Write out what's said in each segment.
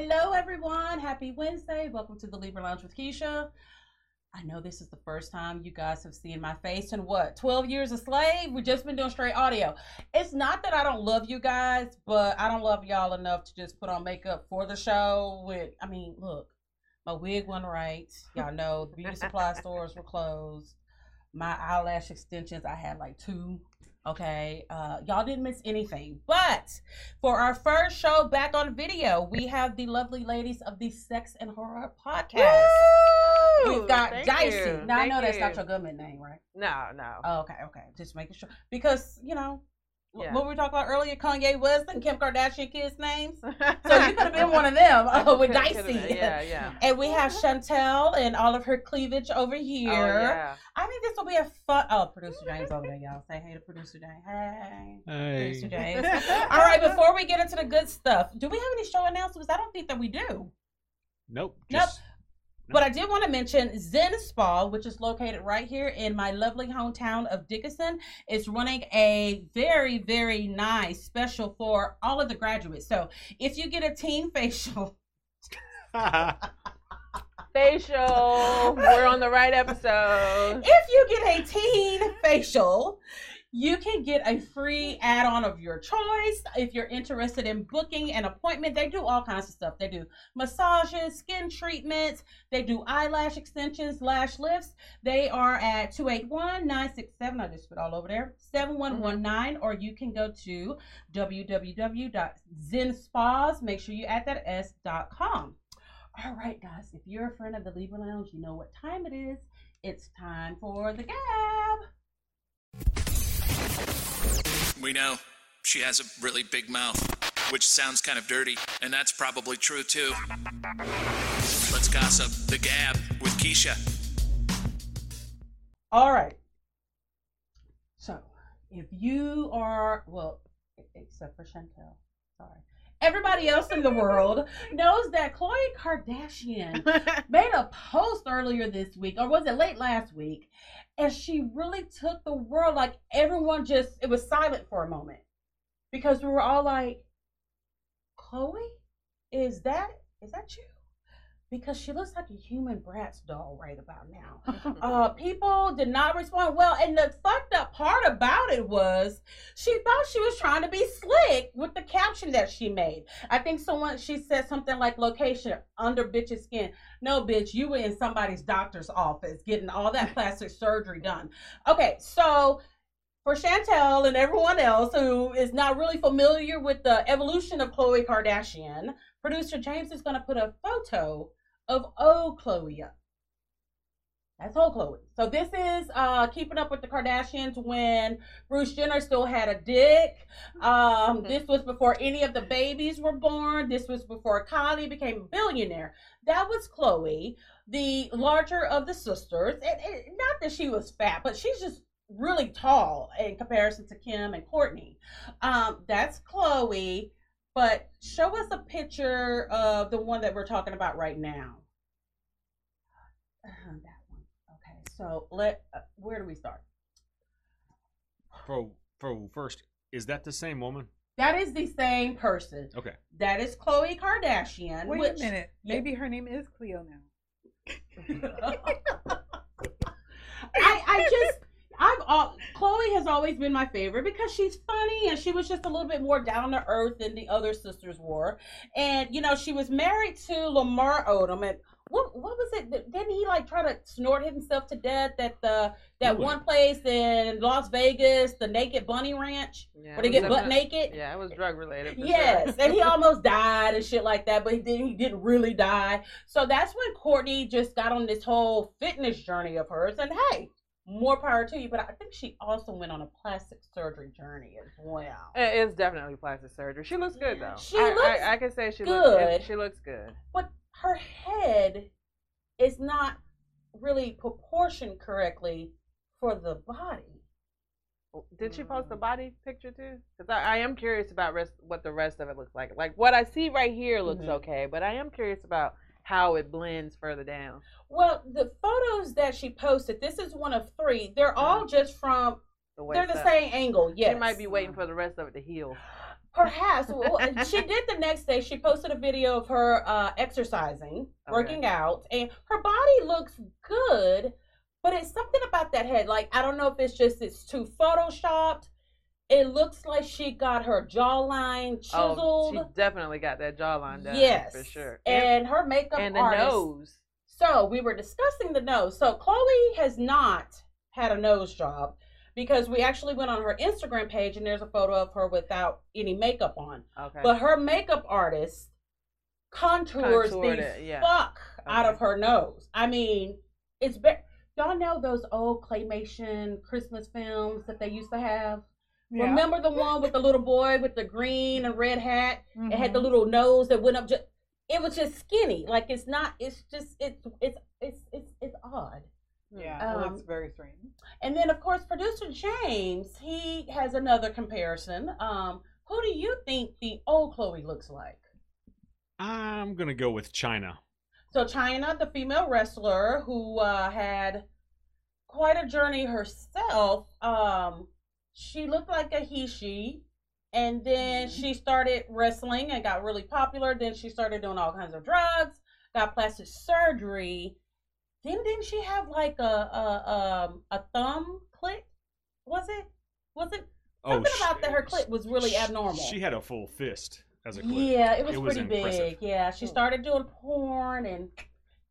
Hello, everyone. Happy Wednesday. Welcome to the Libra Lounge with Keisha. I know this is the first time you guys have seen my face in what, 12 years a slave? We've just been doing straight audio. It's not that I don't love you guys, but I don't love y'all enough to just put on makeup for the show. With, I mean, look, my wig went right. Y'all know the beauty supply stores were closed. My eyelash extensions, I had like two. Okay, uh, y'all didn't miss anything. But for our first show back on video, we have the lovely ladies of the Sex and Horror Podcast. Woo! We've got Thank Dicey. you. Now I Thank know that's not you. your government name, right? No, no. Oh, okay, okay. Just making sure because you know Yeah. what we talked about earlier, Kanye West and Kim Kardashian kids' names. So you could have been one of them uh, with Dicey. Yeah, yeah. And we have Chantell and all of her cleavage over here. Oh, yeah. I think this will be a fun. Oh, producer James over there, y'all. Say hey to producer James. Hey, hey. producer James. All right, before we get into the good stuff, do we have any show announcements? I don't think that we do. Nope. Nope. But I did want to mention Zen Spa, which is located right here in my lovely hometown of Dickinson, is running a very, very nice special for all of the graduates. So if you get a teen facial, Facial. We're on the right episode. if you get a teen facial, you can get a free add-on of your choice. If you're interested in booking an appointment, they do all kinds of stuff. They do massages, skin treatments, they do eyelash extensions, lash lifts. They are at 281-967, I just put all over there, mm-hmm. 7119, or you can go to www.zenspas, make sure you add that s.com. All right, guys, if you're a friend of the Libra Lounge, you know what time it is. It's time for the gab. We know she has a really big mouth, which sounds kind of dirty, and that's probably true too. Let's gossip the gab with Keisha. All right. So, if you are, well, except for Chantell, sorry. Everybody else in the world knows that Khloe Kardashian made a post earlier this week, or was it late last week? And she really took the world, like everyone just, it was silent for a moment. Because we were all like, Khloe, is that, is that you? Because she looks like a human Bratz doll right about now uh, people did not respond well. And the fucked up part about it was she thought she was trying to be slick with the caption that she made. I think someone she said something like location under bitch's skin. No, bitch, you were in somebody's doctor's office getting all that plastic surgery done. Okay, so for Chantell and everyone else who is not really familiar with the evolution of Khloe Kardashian, producer James is going to put a photo of old Khloe up. That's old Khloe. So this is uh keeping up with the Kardashians when Bruce Jenner still had a dick. Um, this was before any of the babies were born. This was before Kylie became a billionaire. That was Khloe, the larger of the sisters. And, and not that she was fat, but she's just really tall in comparison to Kim and Kourtney. Um, that's Khloe. But show us a picture of the one that we're talking about right now. Uh, that one. Okay, so let uh, where do we start? for for first, is that the same woman? That is the same person. Okay. That is Khloe Kardashian. Wait which, a minute. Maybe her name is Cleo now. I, I just I've all Khloe has always been my favorite because she's funny and she was just a little bit more down to earth than the other sisters were. And you know, she was married to Lamar Odom and what what was it? Didn't he like try to snort himself to death at the that Really? one place in Las Vegas, the Naked Bunny Ranch, Yeah, where they get butt naked? Yeah, it was drug related. Yes, sure. and he almost died and shit like that, but he didn't. He didn't really die. So that's when Kourtney just got on this whole fitness journey of hers. And hey, more power to you. But I think she also went on a plastic surgery journey as well. It's definitely plastic surgery. She looks good though. She I, looks I, I can say she good. looks good. She looks good. But her head is not really proportioned correctly for the body. Did she post the Mm. body picture too? Because I, I am curious about rest, what the rest of it looks like. Like what I see right here looks Mhm. okay, but I am curious about how it blends further down. Well, the photos that she posted, this is one of three. They're all just from. The They're the up. same angle. Yes. She might be waiting for the rest of it to heal. Perhaps. Well, she did the next day. She posted a video of her uh, exercising, working out, and her body looks good. But it's something about that head. Like I don't know if it's just it's too photoshopped. It looks like she got her jawline chiseled. Oh, she definitely got that jawline done. yes, for sure. And, her makeup and the artist. nose. So we were discussing the nose. So Khloe has not had a nose job because we actually went on her Instagram page and there's a photo of her without any makeup on. Okay. But her makeup artist contours Contoured the it, yeah. fuck out of her nose. I mean, it's be- y'all know those old claymation Christmas films that they used to have. Yeah. Remember the one with the little boy with the green and red hat? It had the Mhm. little nose that went up. Just it was just skinny. Like it's not. It's just it's it's it's it's it's odd. Yeah, it looks Um, very strange. And then of course producer James he has another comparison. Um, who do you think the old Khloe looks like? I'm gonna go with Chyna. So Chyna, the female wrestler who uh, had quite a journey herself. Um, she looked like a he she, and then Mhm. she started wrestling and got really popular. Then she started doing all kinds of drugs, got plastic surgery. Then didn't she have like a a um, a thumb clit? Was it? Was it something sh- about that? Her clit was really sh- abnormal. She had a full fist as a clip. yeah, it was It was pretty impressive. big. Yeah, she Hmm. started doing porn and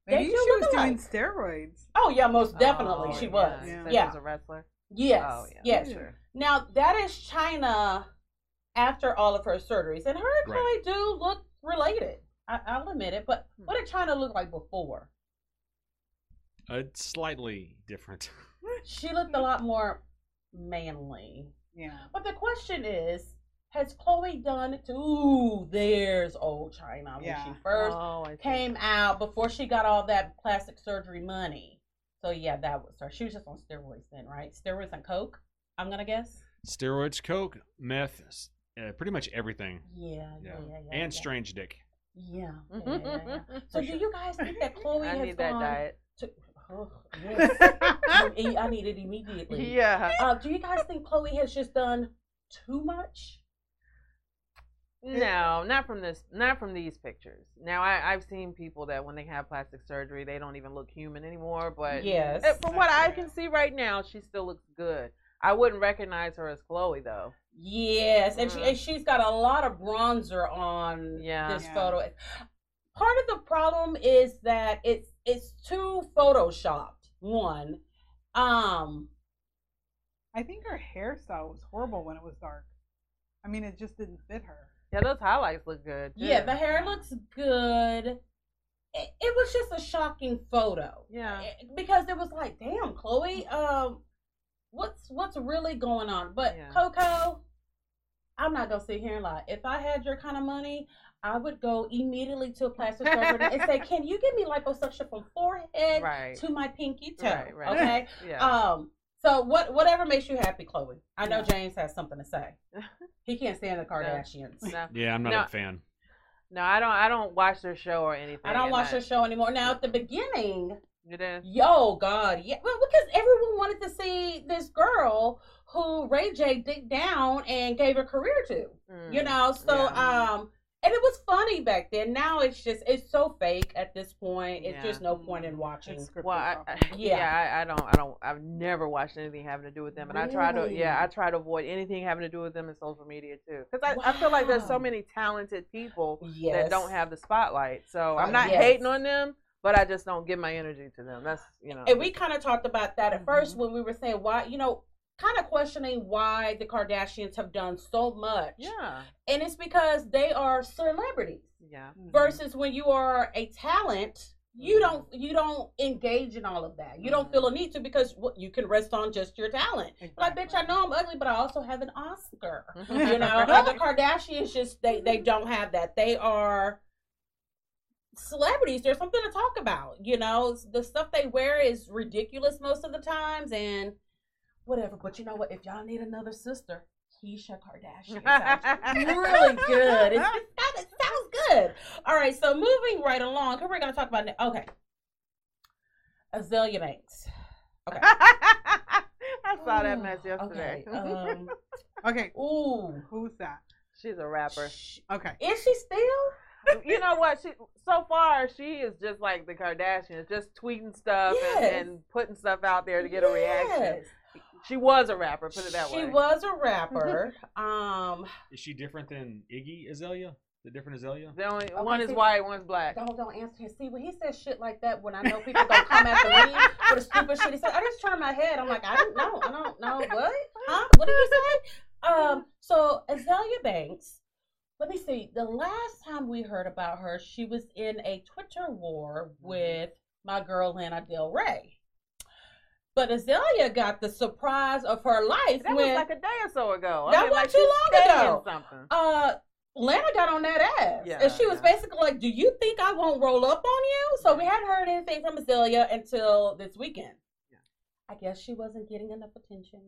They Maybe do she look was doing alike. steroids. Oh yeah, most definitely Oh, she yeah. was. You Yeah. Yeah. She was a wrestler. Yes. Oh, yeah. Yes. Yeah. Now that is Chyna after all of her surgeries, and her and Right. Khloe do look related. I, I'll admit it. But Hmm. what did Chyna look like before? Uh, slightly different. She looked a lot more manly. Yeah. But the question is, has Khloe done it? To, ooh, there's old Chyna when Yeah. she first oh, came out before she got all that plastic surgery money. So yeah, that was her. She was just on steroids then, right? Steroids and coke. I'm gonna guess. Steroids, coke, meth, s- uh, pretty much everything. Yeah, yeah, Yeah. yeah, yeah. and yeah. strange dick. Yeah, yeah, yeah, yeah, yeah. So For do you guys think that Khloe I has need that gone diet. to? Oh, yes. I need- I need it immediately. yeah. Uh, do you guys think Khloe has just done too much? No, not from this. Not from these pictures. Now, I, I've seen people that when they have plastic surgery, they don't even look human anymore. But Yes. eh, from what I can see right now, she still looks good. I wouldn't recognize her as Khloe though. Yes, and, she, Mm. and she's got a lot of bronzer on Yeah. this Yeah. photo. Part of the problem is that it's it's too photoshopped. One, um, I think her hairstyle was horrible when it was dark. I mean, it just didn't fit her. Yeah, those highlights look good. yeah, the hair looks good. It, it was just a shocking photo. Yeah. Eh, because it was like, damn, Khloe, um, what's what's really going on? But Yeah. Coco, I'm not gonna sit here and lie. If I had your kind of money, I would go immediately to a plastic surgeon and say, "Can you give me liposuction from forehead Right. to my pinky toe?" Right, right. Okay. Yeah. Um. So what? Whatever makes you happy, Khloe. I know Yeah. James has something to say. He can't stand the Kardashians. no, Yeah, I'm not No. a fan. no, I don't. I don't watch their show or anything. I don't and watch the show anymore. Now at the beginning, You did? Yo, God, yeah. Well, because everyone wanted to see this girl who Ray J digged down and gave her career to. You Mm, know, so yeah. um, and it was funny back then. Now it's just it's so fake at this point. It's Yeah. just no point in watching. Well, I, I. Yeah. yeah, I, I don't, I don't, I've never watched anything having to do with them, and I try to, yeah, I try to avoid anything having to do with them in social media too, because I, I feel like there's so many talented people Yes. that don't have the spotlight. So I'm not yes. hating on them, but I just don't give my energy to them. That's you know. And we kind of talked about that at first Mhm. when we were saying why, you know, kind of questioning why the Kardashians have done so much. yeah, And it's because they are celebrities. yeah, Mhm. versus when you are a talent you don't you don't engage in all of that you don't feel a need to because what you can rest on just your talent like bitch i know i'm ugly but i also have an oscar Mm-hmm. you know the kardashians just they they don't have that they are celebrities there's something to talk about you know the stuff they wear is ridiculous most of the times and whatever but you know what if y'all need another sister Keisha Kardashian really good. It's, it's it sounds good. All right, so moving right along, because we're going to talk about okay, Azealia Banks. Okay. I saw that mess yesterday. Okay. Um, Okay, ooh, who's that? She's a rapper. Sh- Okay. Is she still? You know what? She so far she is just like the Kardashians, just tweeting stuff and, Yes. and putting stuff out there to get a reaction. She was a rapper, put it that she way. She was a rapper. um, Is she different than Iggy Azalea? The different Azalea? The only Okay, one is see- white, one's black. don't don't answer him. See when he says shit like that, when I know people don't come after me for the stupid shit he said, I just turn my head. I'm like, I don't know. I don't know what. Huh? What did you say? Um. So Azealia Banks. Let me see. The last time we heard about her, she was in a Twitter war with my girl Lana Del Rey. But Azealia got the surprise of her life That when was like a day or so ago. That I mean, wasn't too long ago. Something. uh Lana got on that ass. Yeah, and she was yeah. basically like, Do you think I won't roll up on you? So we hadn't heard anything from Azealia until this weekend. Yeah. I guess she wasn't getting enough attention.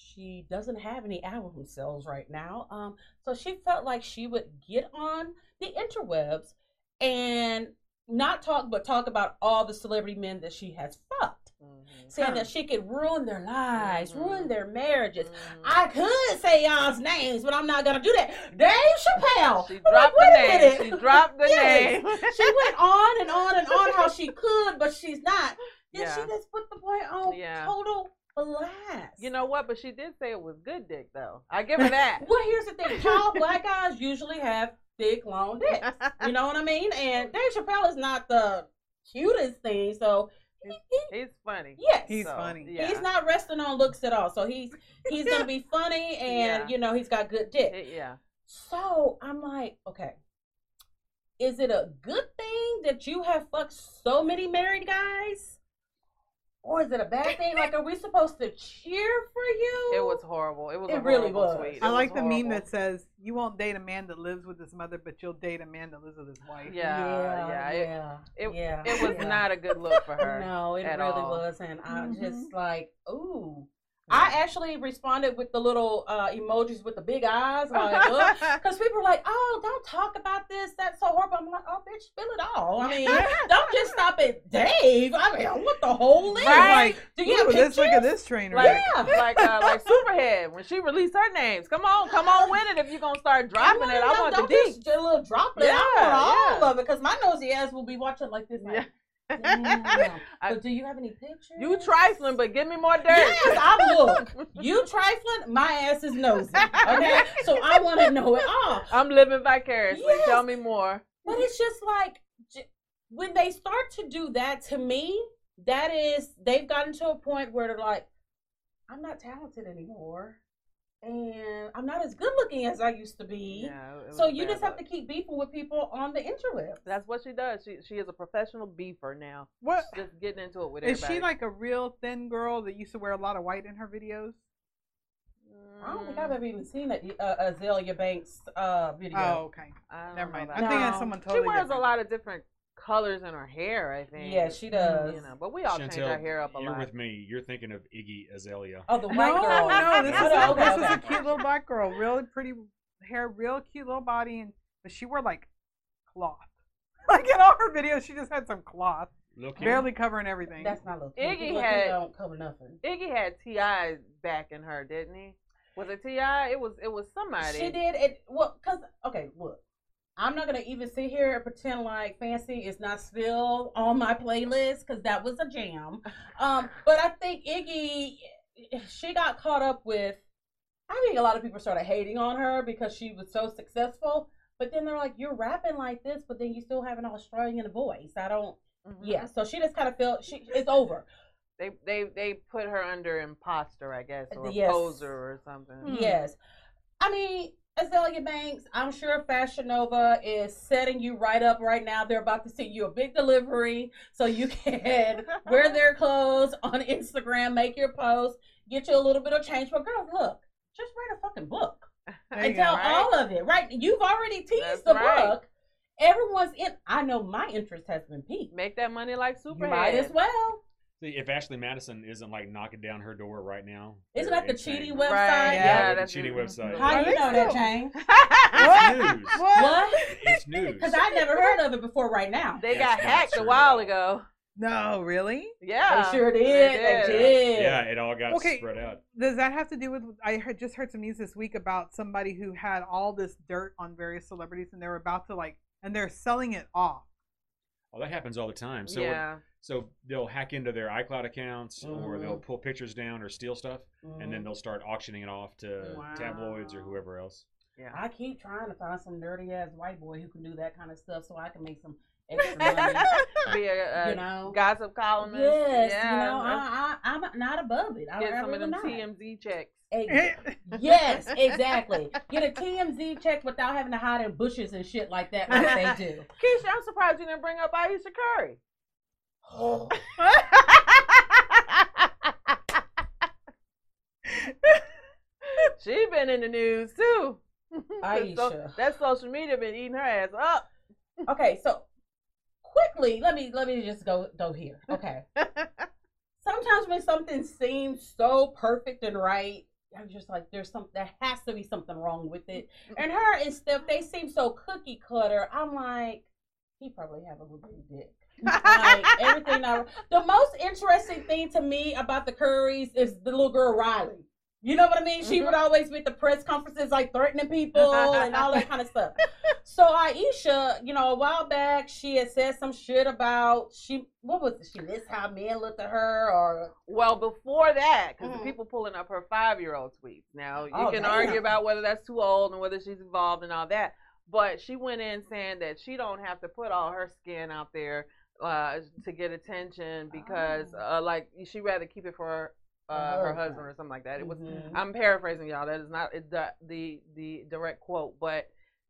She doesn't have any album sales right now. Um, so she felt like she would get on the interwebs and not talk, but talk about all the celebrity men that she has fucked, Mhm. saying that she could ruin their lives, Mhm. ruin their marriages. Mhm. I could say y'all's names, but I'm not gonna do that. Dave Chappelle. She I'm like, dropped the name. minute. She dropped the Yes. name. she went on and on and on how she could, but she's not. Then Yeah. she just put the boy on Yeah. total blast. You know what? But she did say it was good dick, though. I give her that. Well, here's the thing: tall black guys usually have thick, long dicks. You know what I mean? And Dave Chappelle is not the cutest thing, so he, he- He's funny. yes, He's So, funny. Yeah. he's not resting on looks at all. So he's he's gonna be funny, and Yeah. you know he's got good dick. It- yeah. So I'm like, okay, is it a good thing that you have fucked so many married guys? Or is it a bad thing? Like, are we supposed to cheer for you? It was horrible. It was. It a really was. Tweet. It I like was the meme that says, "You won't date a man that lives with his mother, but you'll date a man that lives with his wife." Yeah, yeah. It, yeah, it- yeah. it was yeah. not a good look for her. No, it at really all. wasn't. I Mhm. just like, ooh. I actually responded with the little uh, emojis with the big eyes, like. Because people were like, oh, don't talk about this. That's so horrible. I'm like, oh, bitch, spill it all. I mean, don't just stop at Dave. I mean, I want the whole list. Right. Do you Ooh, have let's look at this trainer. like. Yeah. like, uh, like Superhead when she released her names. Come on, come on with it. If you're gonna start dropping it, I No, want don't the deep. just a little droplet. I Yeah, want all yeah. of it because my nosy ass will be watching like this. Like, Yeah. Damn. I- but do you have any pictures? You trifling, but give me more dirt. Yes, I look. You trifling, my ass is nosy. Okay, so I want to know it all. I'm living vicariously. Yes. Tell me more. But it's just like j- when they start to do that to me, that is they've gotten to a point where they're like, I'm not talented anymore, and I'm not as good looking as I used to be. Yeah, so you bad just have luck. to keep beefing with people on the interweb. That's what she does. She she is a professional beefer now. What Just getting into it with is everybody. she like a real thin girl that used to wear a lot of white in her videos? I don't think Mm, I've ever even seen that uh, Azealia Banks uh, video. Oh, okay. I Never mind. I'm that. thinking No. of someone She wears different. a lot of different colors in her hair. I think. Yeah, she does. You know, but we all change our hair up a you're lot. with me. You're thinking of Iggy Azalea. Oh, the white no, girl. no, this, Oh, is, a, this is a cute little black girl, really pretty hair, real cute little body, and but she wore like cloth. Like in all her videos, she just had some cloth, Look here. barely covering everything. That's not little. Iggy Look, had- don't cover nothing. Iggy had T.I. back in her, didn't he? Was it T.I.? It was. It was somebody. She did it. Well, cause okay, look, I'm not gonna even sit here and pretend like Fancy is not still on my playlist because that was a jam. Um, but I think Iggy, she got caught up with. I think a lot of people started hating on her because she was so successful. But then they're like, "You're rapping like this, but then you still have an Australian voice." I don't. Mhm. Yeah, so she just kind of felt she it's over. They they they put her under imposter, I guess, or a Yes. poser or something. Hmm. Yes. I mean, Azealia Banks, I'm sure Fashion Nova is setting you right up right now. They're about to send you a big delivery so you can wear their clothes on Instagram, make your post, get you a little bit of change. But girls, look, just write a fucking book and tell right? all of it. Right? You've already teased That's the right. book. Everyone's in. I know my interest has been piqued. Make that money like You Superhead. might as well. See, if Ashley Madison isn't like knocking down her door right now, Isn't they're that the insane. cheating Right, website? Yeah, Yeah, the that's cheating website. How do you know that, Jane? It's news. What? What? It's news. Because I never heard of it before right now. they That's got not hacked a while ago. No, really? Yeah, They sure did. They did. did. Yeah, it all got Okay. spread out. Does that have to do with? I heard, just heard some news this week about somebody who had all this dirt on various celebrities, and they were about to like, and they're selling it off. Well, that happens all the time. So yeah. So they'll hack into their iCloud accounts, or Mhm. they'll pull pictures down or steal stuff, and then Mhm. they'll start auctioning it off to tabloids or whoever else. Yeah. I keep trying to find some dirty ass white boy who can do that kind of stuff so I can make some extra money. Be a, a you know. gossip columnist. Yes, yeah. you know, I, I, I'm not above it. I, get I some of them not. TMZ checks. Ex- yes, exactly. Get a TMZ check without having to hide in bushes and shit like that, like they do. Keisha, I'm surprised you didn't bring up Ayesha Curry. she been in the news too. Ayesha. So- that social media been eating her ass up. Okay, so quickly, let me let me just go go here. Okay. Sometimes when something seems so perfect and right, I'm just like, there's some there has to be something wrong with it. And her and Steph, they seem so cookie cutter. I'm like, he probably have a little bit of dick. Like everything. I, the most interesting thing to me about the Currys is the little girl Riley. You know what I mean? She would always be at the press conferences, like threatening people and all that kind of stuff. So Ayesha, you know, a while back, she had said some shit about she. What was it? She missed how men looked at her, or Well, before that, because Mhm. the people pulling up her five year old tweets. Now, you Oh, can damn. argue about whether that's too old and whether she's involved and all that. But she went in saying that she don't have to put all her skin out there uh, to get attention because, uh, like, she rather keep it for uh, Oh. her her husband. or something like that. It was. Mhm. I'm paraphrasing y'all. That is not it- the the the direct quote, but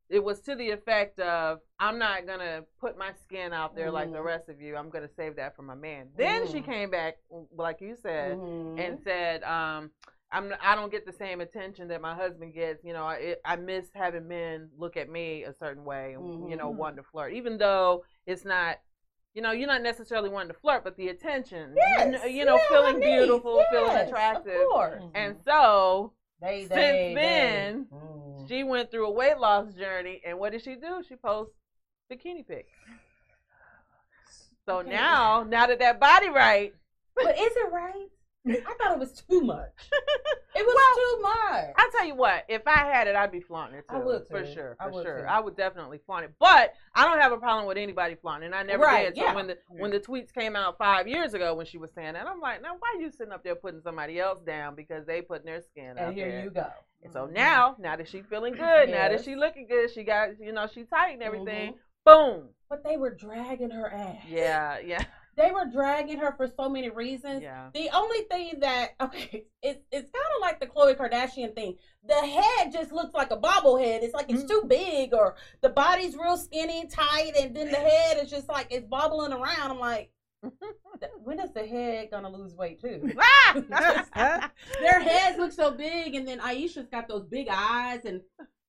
it was to the effect of, "I'm not gonna put my skin out there like the Mhm. rest of you. I'm gonna save that for my man." Then she Mhm. came back, like you said, and said, um, "I'm I don't get the same attention that my husband gets. You know, I I miss having men look at me a certain way, and you know, wanting to flirt, even though it's not." You know, you're not necessarily wanting to flirt, but the attention, yes, you know, you know yeah, feeling my niece, beautiful, feeling attractive, Of course. and so They, since they, then, they, mm. she went through a weight loss journey, and what did she do? She posts bikini pics. So Okay. now, now that that body right, but is it right? I thought it was too much. It was Well, too much. I'll tell you what, if I had it, I'd be flaunting it too. I would for too. sure, I for would sure. too. I would definitely flaunt it, but I don't have a problem with anybody flaunting. and I never Right, did. So yeah. when the when the tweets came out five years ago when she was saying that, I'm like, now why are you sitting up there putting somebody else down because they putting their skin out and here there? you go. And so Mhm. now, now that she feeling good, now that Yes. she looking good, she got you know she tight and everything. Mhm. Boom. But they were dragging her ass. Yeah, yeah, They were dragging her for so many reasons. yeah. The only thing that okay, it's it's kind of like the Khloe Kardashian thing. The head just looks like a bobblehead. It's like it's Mm-hmm. too big, or the body's real skinny, tight, and then the head is just like it's bobbling around. I'm like, when is the head gonna lose weight too? Ah! Their heads look so big, and then Ayesha's got those big eyes, and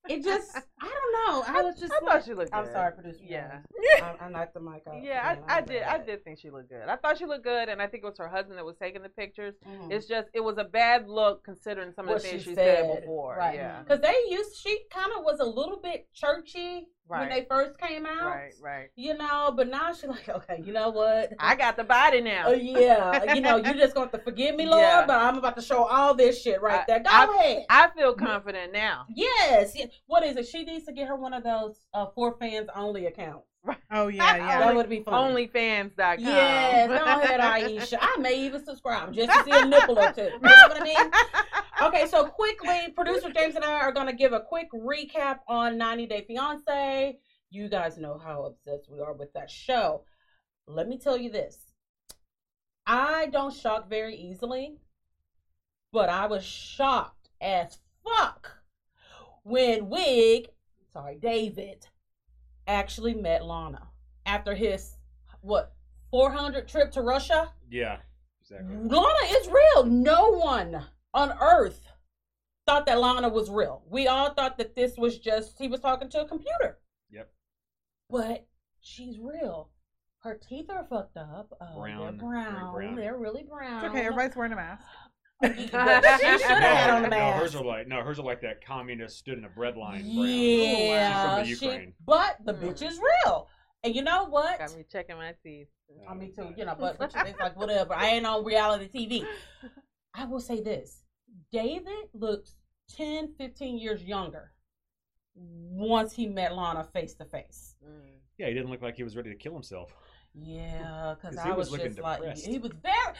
it just I don't know. I was just I like, thought she looked I'm good. sorry, producer. Yeah. I, I knocked the mic off. Yeah. I, I I'm did. I did think she looked good. I thought she looked good, and I think it was her husband that was taking the pictures. Mhm. It's just it was a bad look considering some of What the things she she, said, said, before. right. Yeah, Because they used, she kind of was a little bit churchy when they first came out. right, right. You know, but now she's like, okay, you know what? I got the body now. Oh yeah, you know, you're just going to forgive me, Lord, Yeah. but I'm about to show all this shit right I- there. Go I- ahead. I feel confident now. yes. What is it? She needs to get her one of those uh, for fans only accounts. Oh yeah, yeah. That would be fun. Onlyfans.com. Yes, go ahead, Ayesha. I may even subscribe just to see a nipple or two. You know what I mean? Okay, so quickly, producer James and I are going to give a quick recap on 90 Day Fiance. You guys know how obsessed we are with that show. Let me tell you this I don't shock very easily, but I was shocked as fuck when Wig, sorry, David, actually met Lana after his, what, 400 trip to Russia? Yeah, exactly. Lana is real. No one on earth thought that Lana was real. We all thought that this was just he was talking to a computer. Yep. But she's real. Her teeth are fucked up. Uh, Brown, They're brown. brown. They're really brown. It's okay. Everybody's wearing a mask. But she should have had on the no, hers are like no, hers are like that communist stood in a bread line. brown. Yeah, She's from the she- Ukraine. but the Hmm. bitch is real. And you know what? Got me checking my teeth. I me too. You know, but, but it's like whatever. I ain't on reality TV. I will say this: David looks 10, 15 years younger once he met Lana face to face. Mm. Yeah, he didn't look like he was ready to kill himself. Yeah, because I he was, was looking just like, depressed. he was very.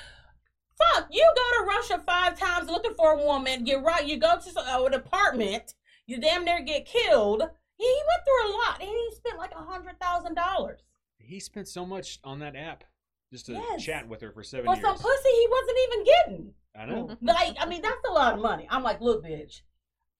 Fuck, you go to Russia five times looking for a woman. You're right. You go to uh, an apartment. You damn near get killed. He, he went through a lot. and He spent like a hundred thousand dollars He spent so much on that app just to Yes. chat with her for seven for years. some pussy he wasn't even getting. I know. Like, I mean, that's a lot of money. I'm like, look, bitch,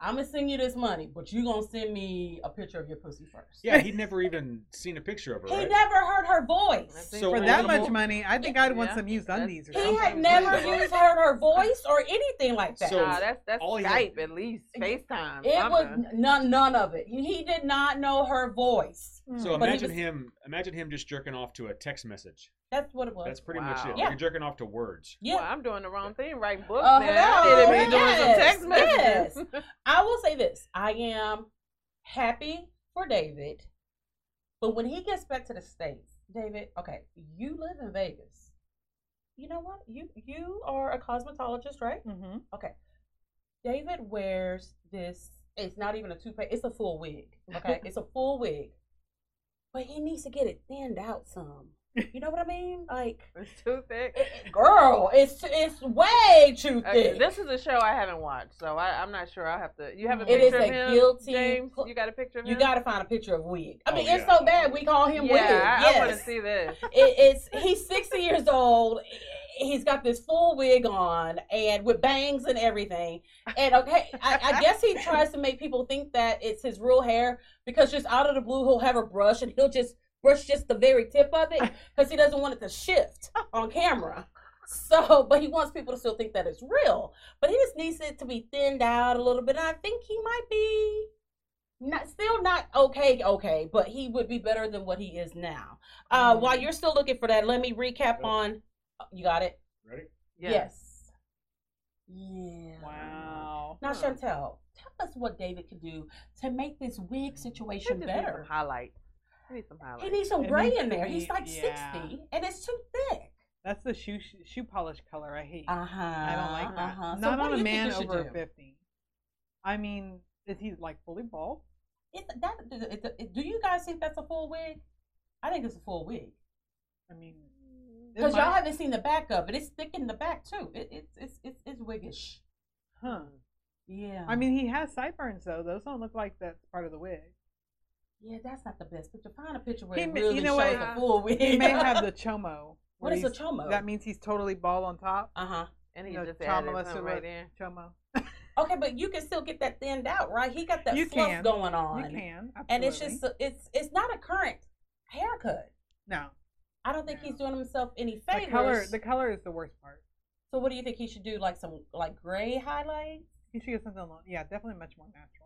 I'm gonna send you this money, but you gonna send me a picture of your pussy first. Yeah, he'd never even seen a picture of her. He right? never heard her voice. So For that much move- money, I think I'd want Yeah. some used undies or something. He something. had never Unbelievable. used heard her voice or anything like that. So- Nah, that's that's all he Skype had- at least, FaceTime. it was none, none of it. He, he did not know her voice. So But he imagine was- him. Imagine him just jerking off to a text message. That's what it was. That's pretty much it. Yeah. You're jerking off to words. yeah. Well, I'm doing the wrong thing, writing books Uh, now. hello, I need to be doing some yes, text messages. I will say this: I am happy for David, but when he gets back to the states, David, okay, you live in Vegas. You know what? You you are a cosmetologist, right? hmm Okay. David wears this. It's not even a toupee. It's a full wig. Okay, it's a full wig, but he needs to get it thinned out some. You know what I mean? Like, It's too thick. it- girl, it's it's way too Okay, thick. this is a show I haven't watched, so I, I'm not sure. I'll have to. You have a It is picture of a him, guilty James? You got a picture of him. You got to find a picture of Wig. I Oh, mean, it's yeah. so bad we call him yeah, Wig. I, I want to see this. it, it's he's sixty years old. He's got this full wig on and with bangs and everything. And okay, I, I guess he tries to make people think that it's his real hair because just out of the blue he'll have a brush and he'll just brush just the very tip of it because he doesn't want it to shift on camera. So, but he wants people to still think that it's real. But he just needs it to be thinned out a little bit. And I think he might be not still not okay, okay, but he would be better than what he is now. Uh, Mm. While you're still looking for that, let me recap Yep. on. You got it. Ready? Yeah. Yes. Yeah. Wow. Now, Huh. Chantell, tell us what David can do to make this wig situation better. some highlight. He needs some highlight. He needs some gray needs in there. be- He's like yeah. 60 and it's too thick. That's the shoe shoe polish color I hate. Uh huh. I don't like that. Uh-huh. So Not what on a man over do? fifty. I mean, is he like fully bald? Is that, it- it- do you guys think that's a full wig? I think it's a full wig. I mean, Because y'all haven't seen the back of it. It's thick in the back too. It, it's it's it's it's wiggish. huh? Yeah. I mean, he has sideburns though. Those don't look like that's part of the wig. Yeah, that's not the best picture. Find a picture where He it really you know shows what? the full wig. He may have the chomo. What is a chomo? That means he's totally bald on top. uh huh. and he you know, just added Chamala something right there. Chomo. Okay, but you can still get that thinned out, right? He got that You fluff can. going on. You can, absolutely. and it's just it's it's not a current haircut. no. I don't think No. he's doing himself any favors. The favors. color, the color is the worst part. so what do you think he should do? Like some like gray highlights? He should get something. lo- Yeah, definitely much more natural, You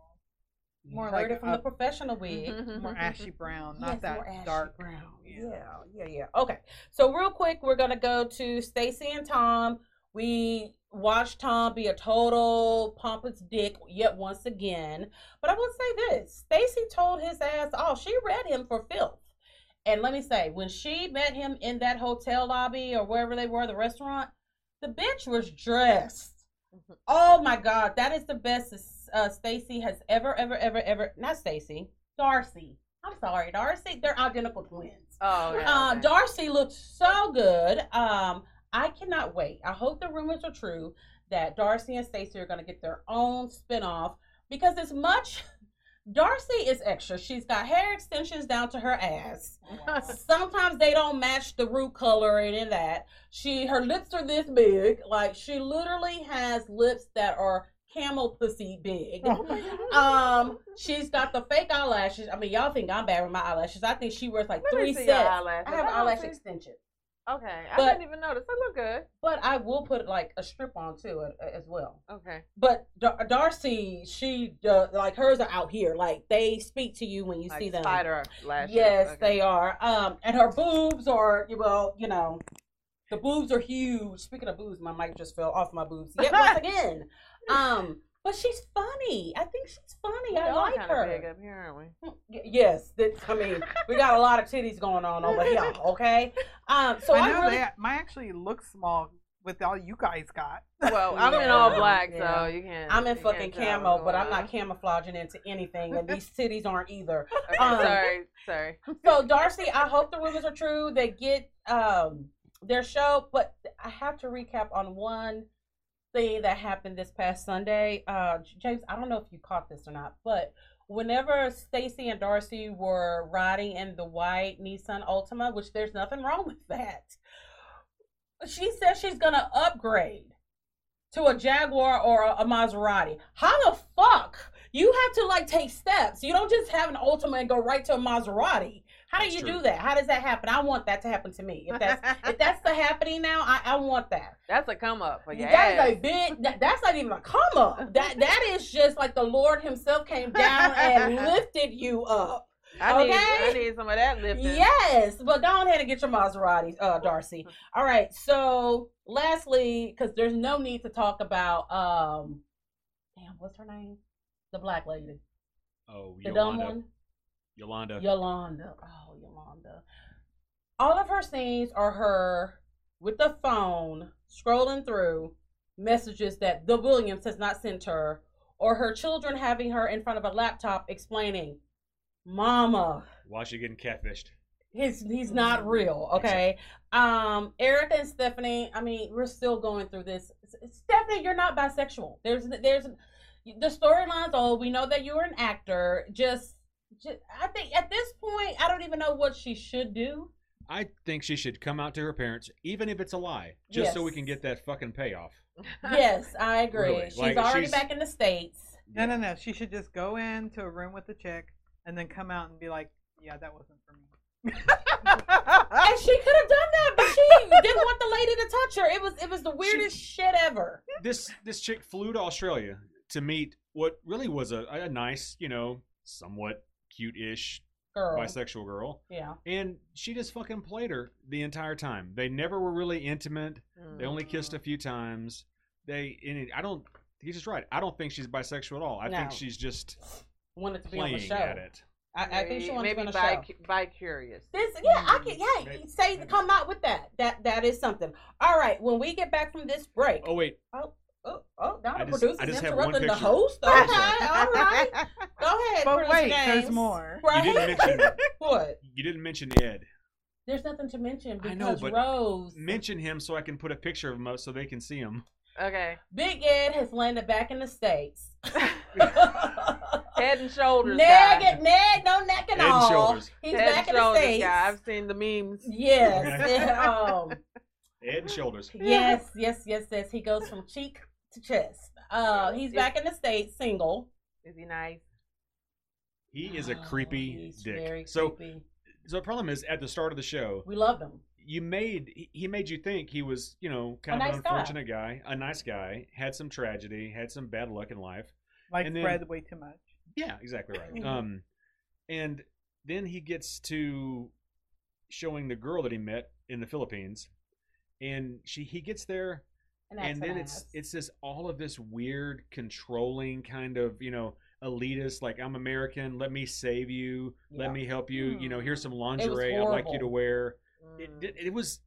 More heard like it from a- the professional wig. Mm-hmm, mm-hmm, more mm-hmm. ashy brown, not Yes, that more ashy dark brown. Yeah. Yeah, yeah, yeah. Okay. So real quick, we're gonna go to Stacey and Tom. We watched Tom be a total pompous dick yet once again. But I will say this: Stacey told his ass off. She read him for filth. And let me say, when she met him in that hotel lobby or wherever they were, the restaurant, the bitch was dressed. Oh my God, that is the best uh, Stacey has ever, ever, ever, ever. Not Stacey, Darcy. I'm sorry, Darcy. They're identical twins. Oh, yeah. Uh, okay. Darcy looks so good. Um, I cannot wait. I hope the rumors are true that Darcy and Stacey are going to get their own spinoff because as much Darcy is extra. She's got hair extensions down to her ass. Sometimes they don't match the root color and in that. She her lips are this big. Like she literally has lips that are camel pussy big. Um, she's got the fake eyelashes. I mean, y'all think I'm bad with my eyelashes. I think she wears like Let three sets. I have I eyelash see- extension, Okay, I didn't even notice. They look good. but I will put like a strip on too as well. Okay. But Dar- Darcy, she uh, like hers are out here. Like they speak to you when you like see them. spider lashes. Yes, Okay. they are. Um, and her boobs are well, you know, the boobs are huge. Speaking of boobs, my mic just fell off my boobs yet once again. Um, but she's funny. I think she's funny. We I all like her. big up here, aren't we? Yes, that, I mean, we got a lot of titties going on over here. Okay, um, so I I, know really, they might actually look small with all you guys got. Well, I'm in all black, yeah. so you can't. I'm in fucking camo, but I'm not camouflaging into anything, and these titties aren't either. Okay, um, sorry, sorry. So Darcy, I hope the rumors are true. They get um their show, but I have to recap on one thing that happened this past Sunday. Uh James, I don't know if you caught this or not, but whenever Stacey and Darcy were riding in the white Nissan Altima, which there's nothing wrong with that, she says she's gonna upgrade to a Jaguar or a, a Maserati. How the fuck? You have to like take steps. You don't just have an Ultima and go right to a Maserati. How do That's you true. do that? How does that happen? I want that to happen to me. If that's if that's the happening now, I, I want that. That's a come up for your That ass. is a big. That, that's not even a come up. That that is just like the Lord Himself came down and lifted you up. I need, okay. I need some of that lifting. Yes, but go ahead and get your Maserati, uh, Darcy. All right. So, lastly, because there's no need to talk about um, damn, what's her name? The black lady, Oh, the dumb one. Yolanda. Yolanda. Oh, Yolanda. All of her scenes are her with the phone scrolling through messages that the Williams has not sent her, or her children having her in front of a laptop explaining, "Mama, Why is she getting catfished? he's he's not real." Okay. Um, Erika and Stephanie. I mean, we're still going through this. Stephanie, you're not bisexual. There's there's the storylines. Oh, we know that you're an actor. Just, I think at this point, I don't even know what she should do. I think she should come out to her parents, even if it's a lie, just so we can get that fucking payoff. Yes, I agree. Really, She's like, already she's- back in the states. No, no, no. She should just go into a room with the chick and then come out and be like, "Yeah, that wasn't for me." And she could have done that, but she didn't want the lady to touch her. It was it was the weirdest shit ever. This this chick flew to Australia to meet what really was a, a nice, you know, somewhat cute-ish Girl. bisexual girl, Yeah. and she just fucking played her the entire time. They never were really intimate. Mm. They only kissed a few times. They, and it, I don't. He's just right. I don't think she's bisexual at all. I think she's just Wanted to be on the show. at it. I, I think she wanted to be on the bi, show. bi curious. This, yeah, I can. Yeah, Maybe. say come out with that. That that is something. All right, when we get back from this break. Oh wait, Oh, oh, oh now I the just- producer's just interrupting the host. Okay, all right. Go ahead, But Producer wait, James. there's more. you didn't mention what? you didn't mention Ed. There's nothing to mention I because know, but Rose, Mention him so I can put a picture of him up so they can see him. Okay. Big Ed has landed back in the states. Head and shoulders. Neg, guy. neg, no neck and Head and all. shoulders. He's Head back and in the states. guy. I've seen the memes. Yes, and, um, Head and shoulders. yes, yes, yes, yes. He goes from cheek to chest. Uh, he's Is- back in the states, single. Is he nice? He is a Oh, creepy he's dick. Very so, creepy. so the problem is at the start of the show, We loved him. you made he- he made you think he was you know kind A of nice an unfortunate guy. a nice guy, had some tragedy, had some bad luck in life. Like And then- way too much. Yeah, exactly right. Um, and then he gets to showing the girl that he met in the Philippines, and she he gets there, And, and then it's it's this all of this weird controlling kind of you know elitist like I'm American, let me save you, Yeah. let me help you, you know here's some lingerie I'd like you to wear. Mm. It, it, it was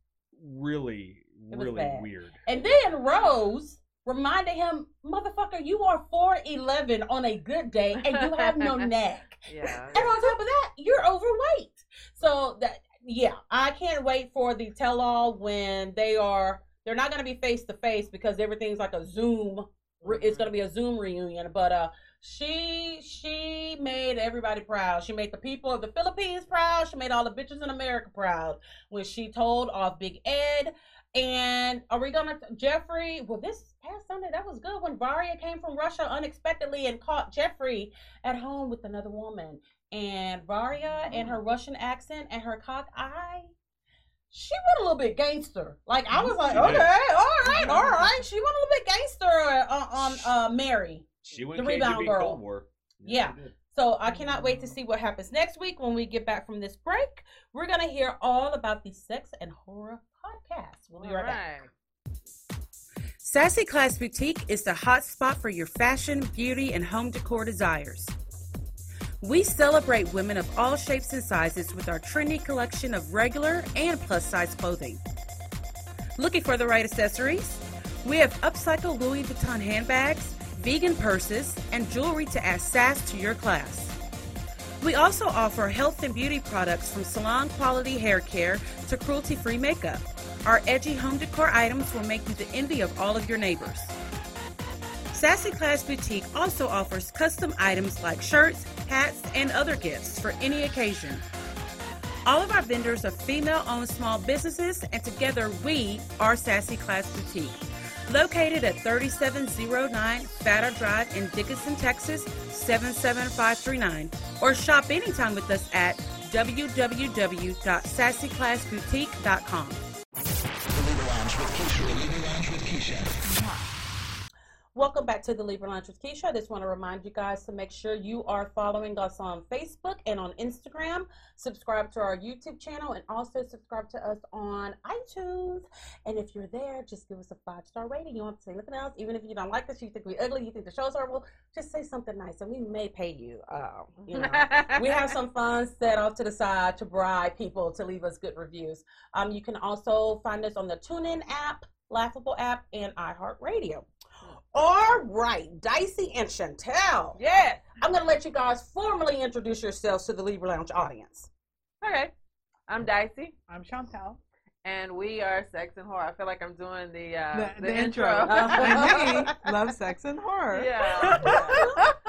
really It really bad. weird. And then Rose reminded him, "Motherfucker, you are four eleven on a good day, and you have no neck." Yeah. And on top of that, you're overweight. So that yeah, I can't wait for the tell all when they are they're not going to be face to face because everything's like a Zoom. re- It's going to be a Zoom reunion, but uh she she made everybody proud. She made the people of the Philippines proud. She made all the bitches in America proud when she told off Big Ed. And are we gonna Geoffrey? Well, this past Sunday that was good when Varya came from Russia unexpectedly and caught Geoffrey at home with another woman. And Varya and her Russian accent and her cock eye, she went a little bit gangster. Like I was like, She okay, did. all right, all right. She went a little bit gangster uh, on uh, Mary. She went The rebound KGB girl. Cold War. Yeah. she did. So I cannot wait to see what happens next week when we get back from this break. We're gonna hear all about the sex and horror podcast. We'll be All right back. Sassy Class Boutique is the hot spot for your fashion, beauty, and home decor desires. We celebrate women of all shapes and sizes with our trendy collection of regular and plus size clothing. Looking for the right accessories? We have upcycled Louis Vuitton handbags, vegan purses, and jewelry to add sass to your class. We also offer health and beauty products from salon quality hair care to cruelty free makeup. Our edgy home decor items will make you the envy of all of your neighbors. Sassy Class Boutique also offers custom items like shirts, hats, and other gifts for any occasion. All of our vendors are female owned small businesses, and together we are Sassy Class Boutique. Located at 3709 Fatter Drive in Dickinson, Texas 77539, or shop anytime with us at www.sassyclassboutique.com. Welcome back to the Libra Lounge with Keisha. I just want to remind you guys to make sure you are following us on Facebook and on Instagram. Subscribe to our YouTube channel and also subscribe to us on iTunes. And if you're there, just give us a five star rating. You don't want to say nothing else, even if you don't like us, you think we're ugly, you think the show's horrible, just say something nice and we may pay you. Uh, you know, we have some funds set off to the side to bribe people to leave us good reviews. Um, you can also find us on the TuneIn app, Laughable app, and iHeartRadio. All right, Dicey and Chantell. Yeah. I'm going to let you guys formally introduce yourselves to the Libra Lounge audience. Okay. I'm Dicey, I'm Chantell. and we are Sex and Horror. I feel like I'm doing the uh, The, the, the intro. Uh-huh. and we love sex and horror. Yeah.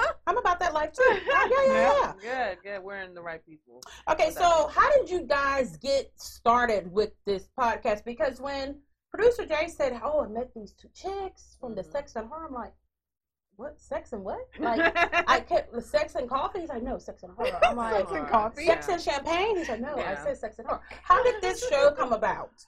I'm about that life too. Yeah, yeah, yeah. yeah. good, good. We're in the right people. Okay, so how did you guys get started with this podcast? Because when producer Jay said, "Oh, I met these two chicks from the Mhm. Sex and Horror," I'm like, "What? Sex and what?" Like, I kept the sex and coffee. He's like, "No, sex and horror." I'm like, Sex and coffee? Sex and champagne. He's like, "No, I said sex and horror." How did this show come about?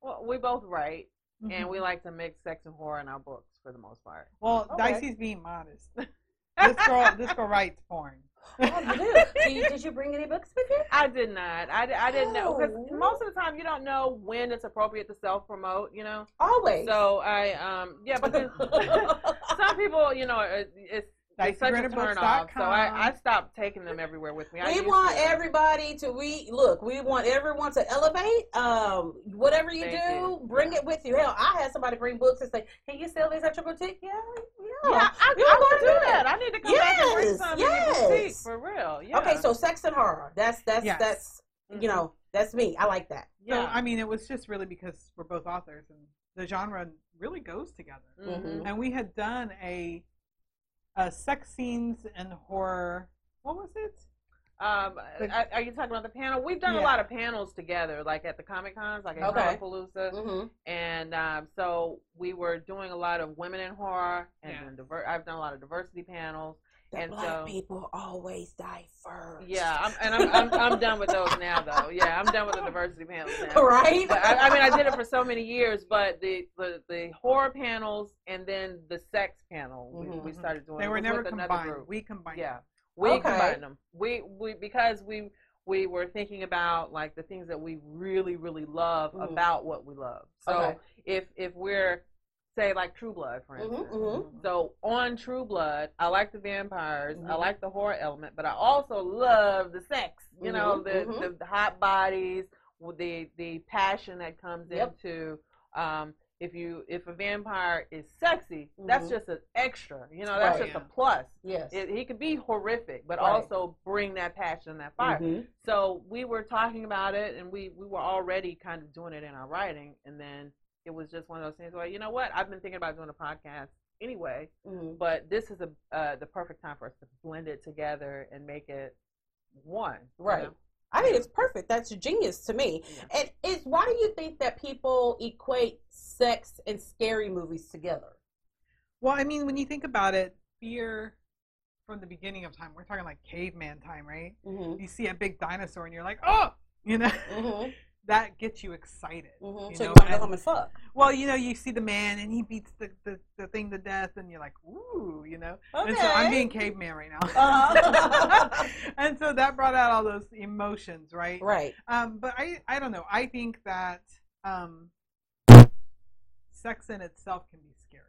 Well, we both write, and Mhm. we like to mix sex and horror in our books for the most part. Well, Okay. Dicey's being modest. This girl, this girl writes porn. Oh. Did you, did you bring any books with you? I did not. I, I didn't know because Oh. most of the time you don't know when it's appropriate to self promote. You know. Always. So I um yeah, but some people you know it, it's. It's such a turn off, so I, I stopped taking them everywhere with me. I we used want to. everybody to we look. We want everyone to elevate. Um, whatever you Thank do, you. bring it with you. Hell, I had somebody bring books and say, "Can you sell these at your boutique?" Yeah, yeah. Yeah, I, You I wanna do do that. that. I need to come back and bring some yes. in your boutique for real. Yeah. Okay, so sex and horror. That's that's Yes. that's you know that's me. I like that. So yeah. I mean, it was just really because we're both authors, and the genre really goes together. Mhm. And we had done a, a sex scenes and horror. What was it? Um, are, are you talking about the panel? We've done a lot of panels together, like at the Comic Cons, like at Okay. Palooza, Mm-hmm. and um, so we were doing a lot of women in horror, and Yeah. then diver- I've done a lot of diversity panels. The And black so- people always die first. Yeah, I'm, and I'm, I'm I'm done with those now, though. Yeah, I'm done with the diversity panels now. right. But I, I mean, I did it for so many years, but the the, the horror panels and then the sex panel, we, Mhm. we started doing. They were never with another combined. group. We combined. Yeah, we Okay. combined them. We we because we we were thinking about like the things that we really really love Mhm. about what we love. So Okay. if if we're say like True Blood, for Mhm, instance. mhm. So on True Blood, I like the vampires, I Mhm. like the horror element, but I also love the sex. You know, Mhm, the, the the hot bodies, the the passion that comes Yep. into. Um, if you if a vampire is sexy, that's just an extra. You know, that's Right. just a plus. Yes. It, he could be horrific, but Right. also bring that passion, that fire. So we were talking about it, and we we were already kind of doing it in our writing, and then it was just one of those things where you know what I've been thinking about doing a podcast anyway, Mhm. but this is a uh, the perfect time for us to blend it together and make it one. you Right. know? I think it's perfect. That's genius to me. Yeah. And it's why do you think that people equate sex and scary movies together? Well, I mean, when you think about it, fear from the beginning of time, we're talking like caveman time, right? Mm-hmm. You see a big dinosaur and you're like, oh, you know, Mm-hmm. That gets you excited. Mm-hmm. You So know, you want to go home and fuck? Well, you know, you see the man and he beats the, the, the thing to death, and you're like, ooh, you know. And so I'm being caveman right now. Uh-huh. and so that brought out all those emotions, right? right. Um, but I, I don't know. I think that um, sex in itself can be scary,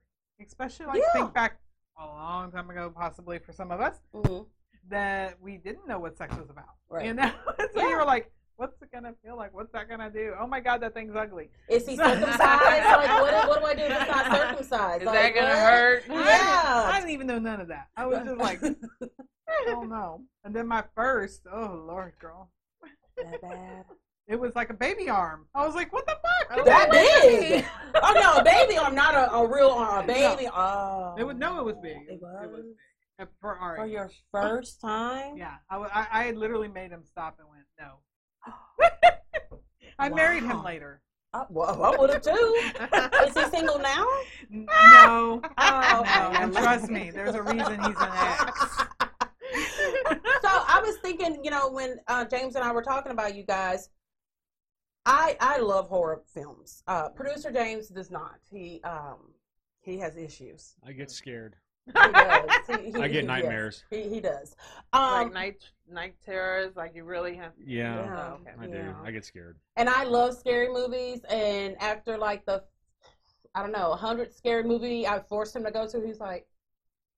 especially like Yeah. think back a long time ago, possibly for some of us, Mhm. that we didn't know what sex was about. Right. You know, so Yeah. you were like, "What's it gonna feel like? What's that gonna do? Oh my god, that thing's ugly." Is he circumcised? like, what, what do I do if he's not circumcised? Is Like, that gonna what? hurt? I Yeah. didn't even know none of that. I was just like, I don't know. And then my first, oh lord, girl, that bad. it was like a baby arm. I was like, "What the fuck?" That It big? Oh no, a baby arm, not a, a real arm. A baby. Oh. It was no, it was big. It was. big. Uh, for our For your first time. Yeah, I, I, I had literally made him stop and went, no. I married him later. Uh, well, I would have too. Is he single now? No. Oh, no, okay. and trust me, there's a reason he's an ex. so I was thinking, you know, when uh, James and I were talking about you guys, I I love horror films. Uh, Producer James does not. He um he has issues. I get scared. He does. He- he- I he- get yes. nightmares. He he does. Um, like night night terrors, like you really have. Yeah, Yeah. Oh, okay. I do. Yeah. I get scared. and I love scary movies. And after like the, I don't know, hundred scary movie I forced him to go to, he's like,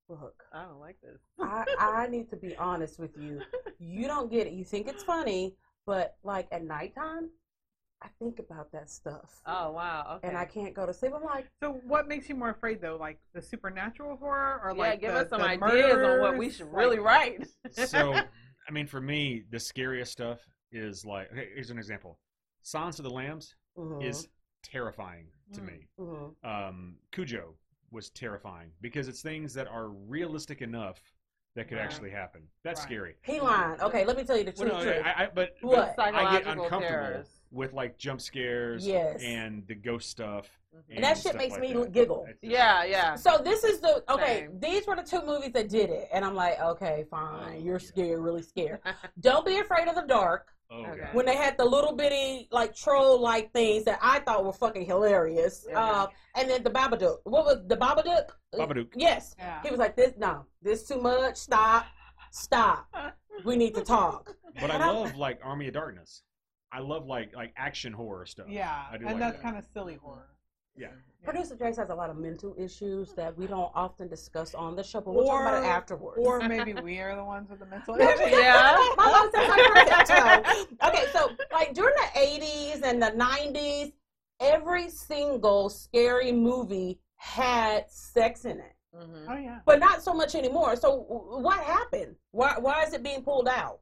look, I don't like this. I, I need to be honest with you. You don't get it. You think it's funny, but like at nighttime, I think about that stuff. Oh wow. Okay. And I can't go to sleep. I'm like, So, what makes you more afraid, though? Like the supernatural horror, or yeah, like give the, us some the ideas on what we should really write. So, I mean, for me, the scariest stuff is like. Okay, here's an example. Silence of the Lambs mhm, is terrifying to Mm. me. mhm. Um, Cujo was terrifying because it's things that are realistic enough that could Right. actually happen. That's Right. scary. he lying. Okay, let me tell you the Well, truth. no, truth. I, I, but, but What? I get Psychological uncomfortable terrors. With like jump scares Yes. and the ghost stuff. And that shit stuff makes like me that. giggle. Yeah, yeah. So this is the okay. Same. These were the two movies that did it, and I'm like, okay, Oh, fine. You're yeah. scared, really scared. Don't be afraid of the dark. Oh, Okay. When they had the little bitty like troll like things that I thought were fucking hilarious. Yeah. Uh, and then the Babadook. What was the Babadook? Babadook. Yes. Yeah. He was like, "This no, this too much. Stop, stop. We need to talk." But I And I'm- love like Army of Darkness. I love like like action horror stuff. Yeah, I do and like that's that. kind of silly horror. Yeah. Producer Jace has a lot of mental issues that we don't often discuss on the show, but we'll talk about it afterwards. Or maybe we are the ones with the mental issues. Yeah. My mom says I'm okay, so like during the 80s and the 90s, every single scary movie had sex in it, Mhm. Oh yeah, but not so much anymore. So what happened? Why why is it being pulled out?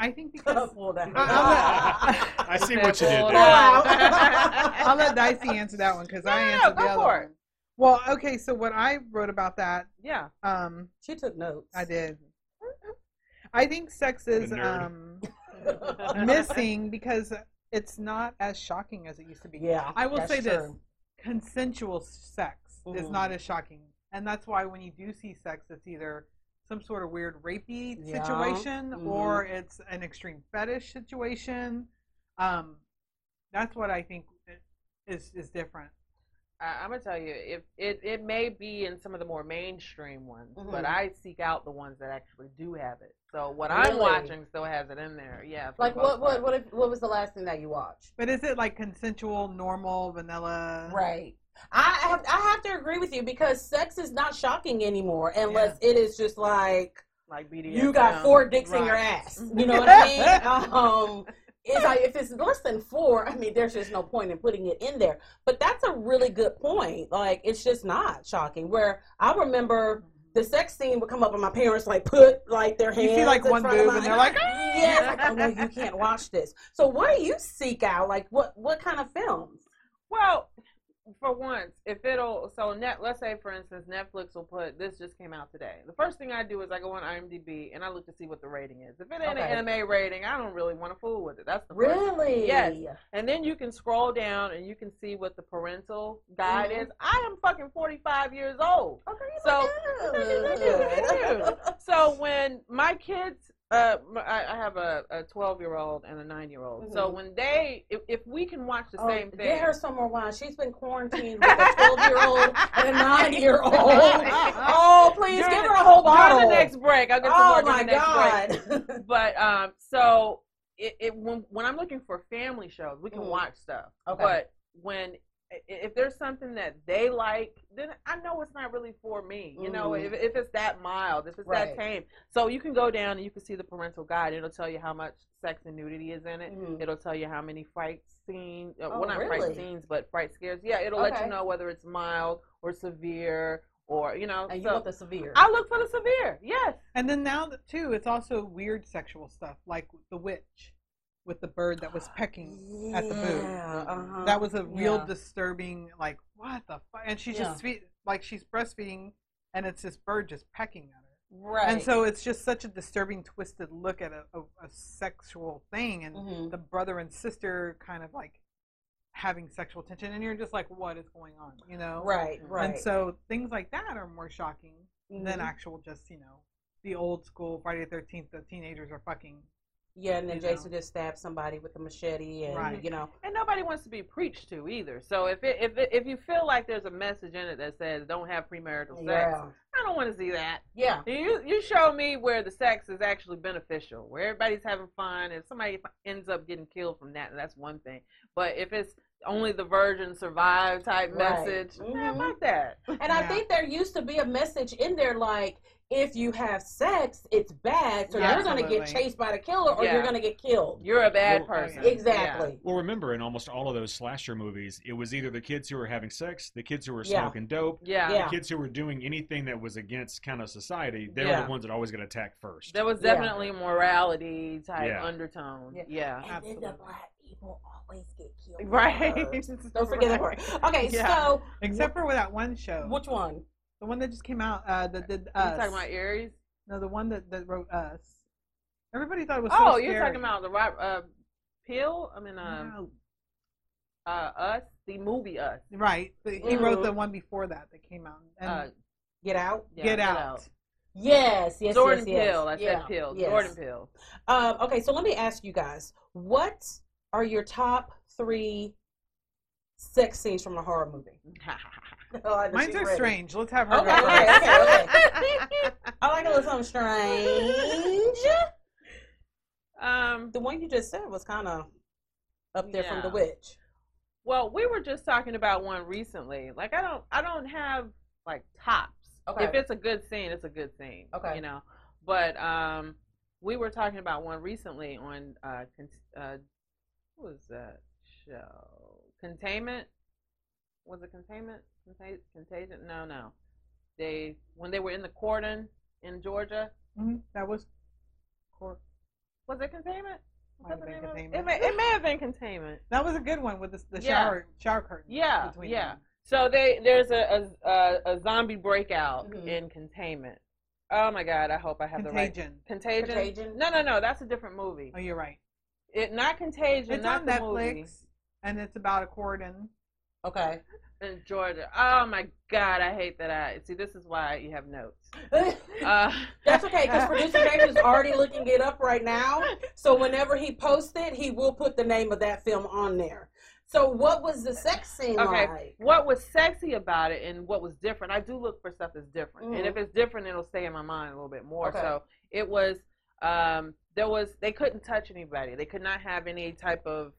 I think because pulled out. I- I see what you did there. I'll let Dicey answer that one because I No, no, answered go the other for it. one. Well, okay, so what I wrote about that, Yeah. um, she took notes. I did. I think sex is What a nerd. um, missing because it's not as shocking as it used to be. Yeah, I will that's say this: consensual sex is Mhm. not as shocking, and that's why when you do see sex, it's either some sort of weird rapey Yeah. situation Mhm. or it's an extreme fetish situation. Um, that's what I think is is different. I, I'm gonna tell you, if it, it may be in some of the more mainstream ones, but Mhm. I seek out the ones that actually do have it. So what I'm watching still has it in there. Yeah. Like what what what if, what was the last thing that you watched? But is it like consensual, normal, vanilla? Right. I have I have to agree with you because sex is not shocking anymore unless it is just like like BDSM? you got four dicks in your ass. You know what I mean? um, it's like if it's less than four, I mean, there's just no point in putting it in there. But that's a really good point. Like it's just not shocking. Where I remember the sex scene would come up and my parents like put like their hands. You see like one boob and they're like, yeah, like, oh no, you can't watch this. So what do you seek out? Like what what kind of films? Well, for once, if it'll so net, let's say for instance, Netflix will put this just came out today. The first thing I do is I go on IMDb and I look to see what the rating is. If it ain't Okay. an anime rating, I don't really want to fool with it. That's the first Really? Yes. And then you can scroll down and you can see what the parental guide Mhm. is. I am fucking 45 years old. Okay. So-. So when my kids, uh, I I have a, a 12 year old and a 9 year old. So Mhm. when they, if, if we can watch the Oh, same thing. Get her some more wine. She's been quarantined with a 12 year old and a 9 year old. Oh, please During give her a whole bottle. During the next break, I'll get some oh more during my the next break. God. But um, so it, it when when I'm looking for family shows, we can Mhm. watch stuff. Okay. But when if there's something that they like, then I know it's not really for me. You know, Mhm. if, if it's that mild, if it's Right. that tame. So you can go down and you can see the parental guide. It'll tell you how much sex and nudity is in it. Mhm. It'll tell you how many fight scenes, uh, Oh, well, not really? fright scenes, but fright scares. Yeah, it'll let you know whether it's mild or severe or, you know. And you so want the severe. I look for the severe, yes. And then now too, it's also weird sexual stuff like the witch with the bird that was pecking at the. Yeah, uh-huh. That was a real Yeah. disturbing. Like what the fuck? And she's Yeah. just fe- like she's breastfeeding, and it's this bird just pecking at her. right. And so it's just such a disturbing, twisted look at a, a, a sexual thing, and Mhm. the brother and sister kind of like having sexual tension, and you're just like, what is going on? You know? right, right. And so things like that are more shocking than Mhm. actual just you know the old school Friday the Thirteenth. The teenagers are fucking. Yeah, and then you know. Jason just stabbed somebody with a machete, and Right. you know, And nobody wants to be preached to either. So if it, if it, if you feel like there's a message in it that says don't have premarital sex, yeah, I don't want to see that. yeah, You you show me where the sex is actually beneficial, where everybody's having fun. If somebody ends up getting killed from that, that's one thing. But if it's only the virgin survive type Right. message, Mhm. nah, fuck that. And I think there used to be a message in there like, if you have sex, it's bad, so Yeah, you're gonna get chased by the killer, or Yeah. you're gonna get killed. You're a bad Well, person. yeah. Exactly. Well, remember, in almost all of those slasher movies, it was either the kids who were having sex, the kids who were Yeah. smoking dope, Yeah. Yeah. the kids who were doing anything that was against kind of society. They were the ones that always get attacked first. There was Yeah. definitely a morality type Yeah. undertone. Yeah. Yeah. And then the black people always get killed. Right. Don't forget that part. Okay, Yeah. so Except for that one show, which one? The one that just came out, uh, that did You us. talking about Aries? no, the one that, that wrote us. Everybody thought it was. Oh, so you're talking about the right uh, Peele? I mean, um, No. uh, Us, the movie Us. Right, but he wrote Mhm. the one before that that came out. And Uh, Get out. yeah, Get, out. Yes, yes, Jordan yes, yes. Peele. I Yeah, said Peele. yes. Jordan Peele. Um, okay, so let me ask you guys, what are your top three sex scenes from a horror movie? Oh, Mines she's are ready. strange. Let's have her Okay, go okay, first. okay, okay. I like a little something strange. um, The one you just said was kind of up there from the witch. well, we were just talking about one recently. Like, I don't, I don't have like tops. Okay. If it's a good scene, it's a good scene. Okay. You know, but um, we were talking about one recently on uh, con- uh, what was that show? Containment. Was it Containment? Contag- Contagion? No, no. They when they were in the cordon in Georgia. Mhm, That was. Cor- Was it Containment? Was Might have that the been name of it? Containment. It may, it may have been Containment. That was a good one with the, the Yeah. shower shower curtain. Yeah, between yeah. them. So they there's a a, a, a zombie breakout Mhm. in Containment. Oh my God! I hope I have the right Contagion. Contagion. Contagion? No, no, no. That's a different movie. Oh, you're right. It not Contagion. It's not on the Netflix, movie. and it's about a cordon. Okay. In Georgia. Oh my God! I hate that. I see. This is why you have notes. Uh, That's okay, because producer James is already looking it up right now. So whenever he posts it, he will put the name of that film on there. So what was the sex scene Okay. like? what was sexy about it and what was different? I do look for stuff that's different, and Mhm. if it's different, it'll stay in my mind a little bit more. Okay. So it was. Um, there was. They couldn't touch anybody. They could not have any type of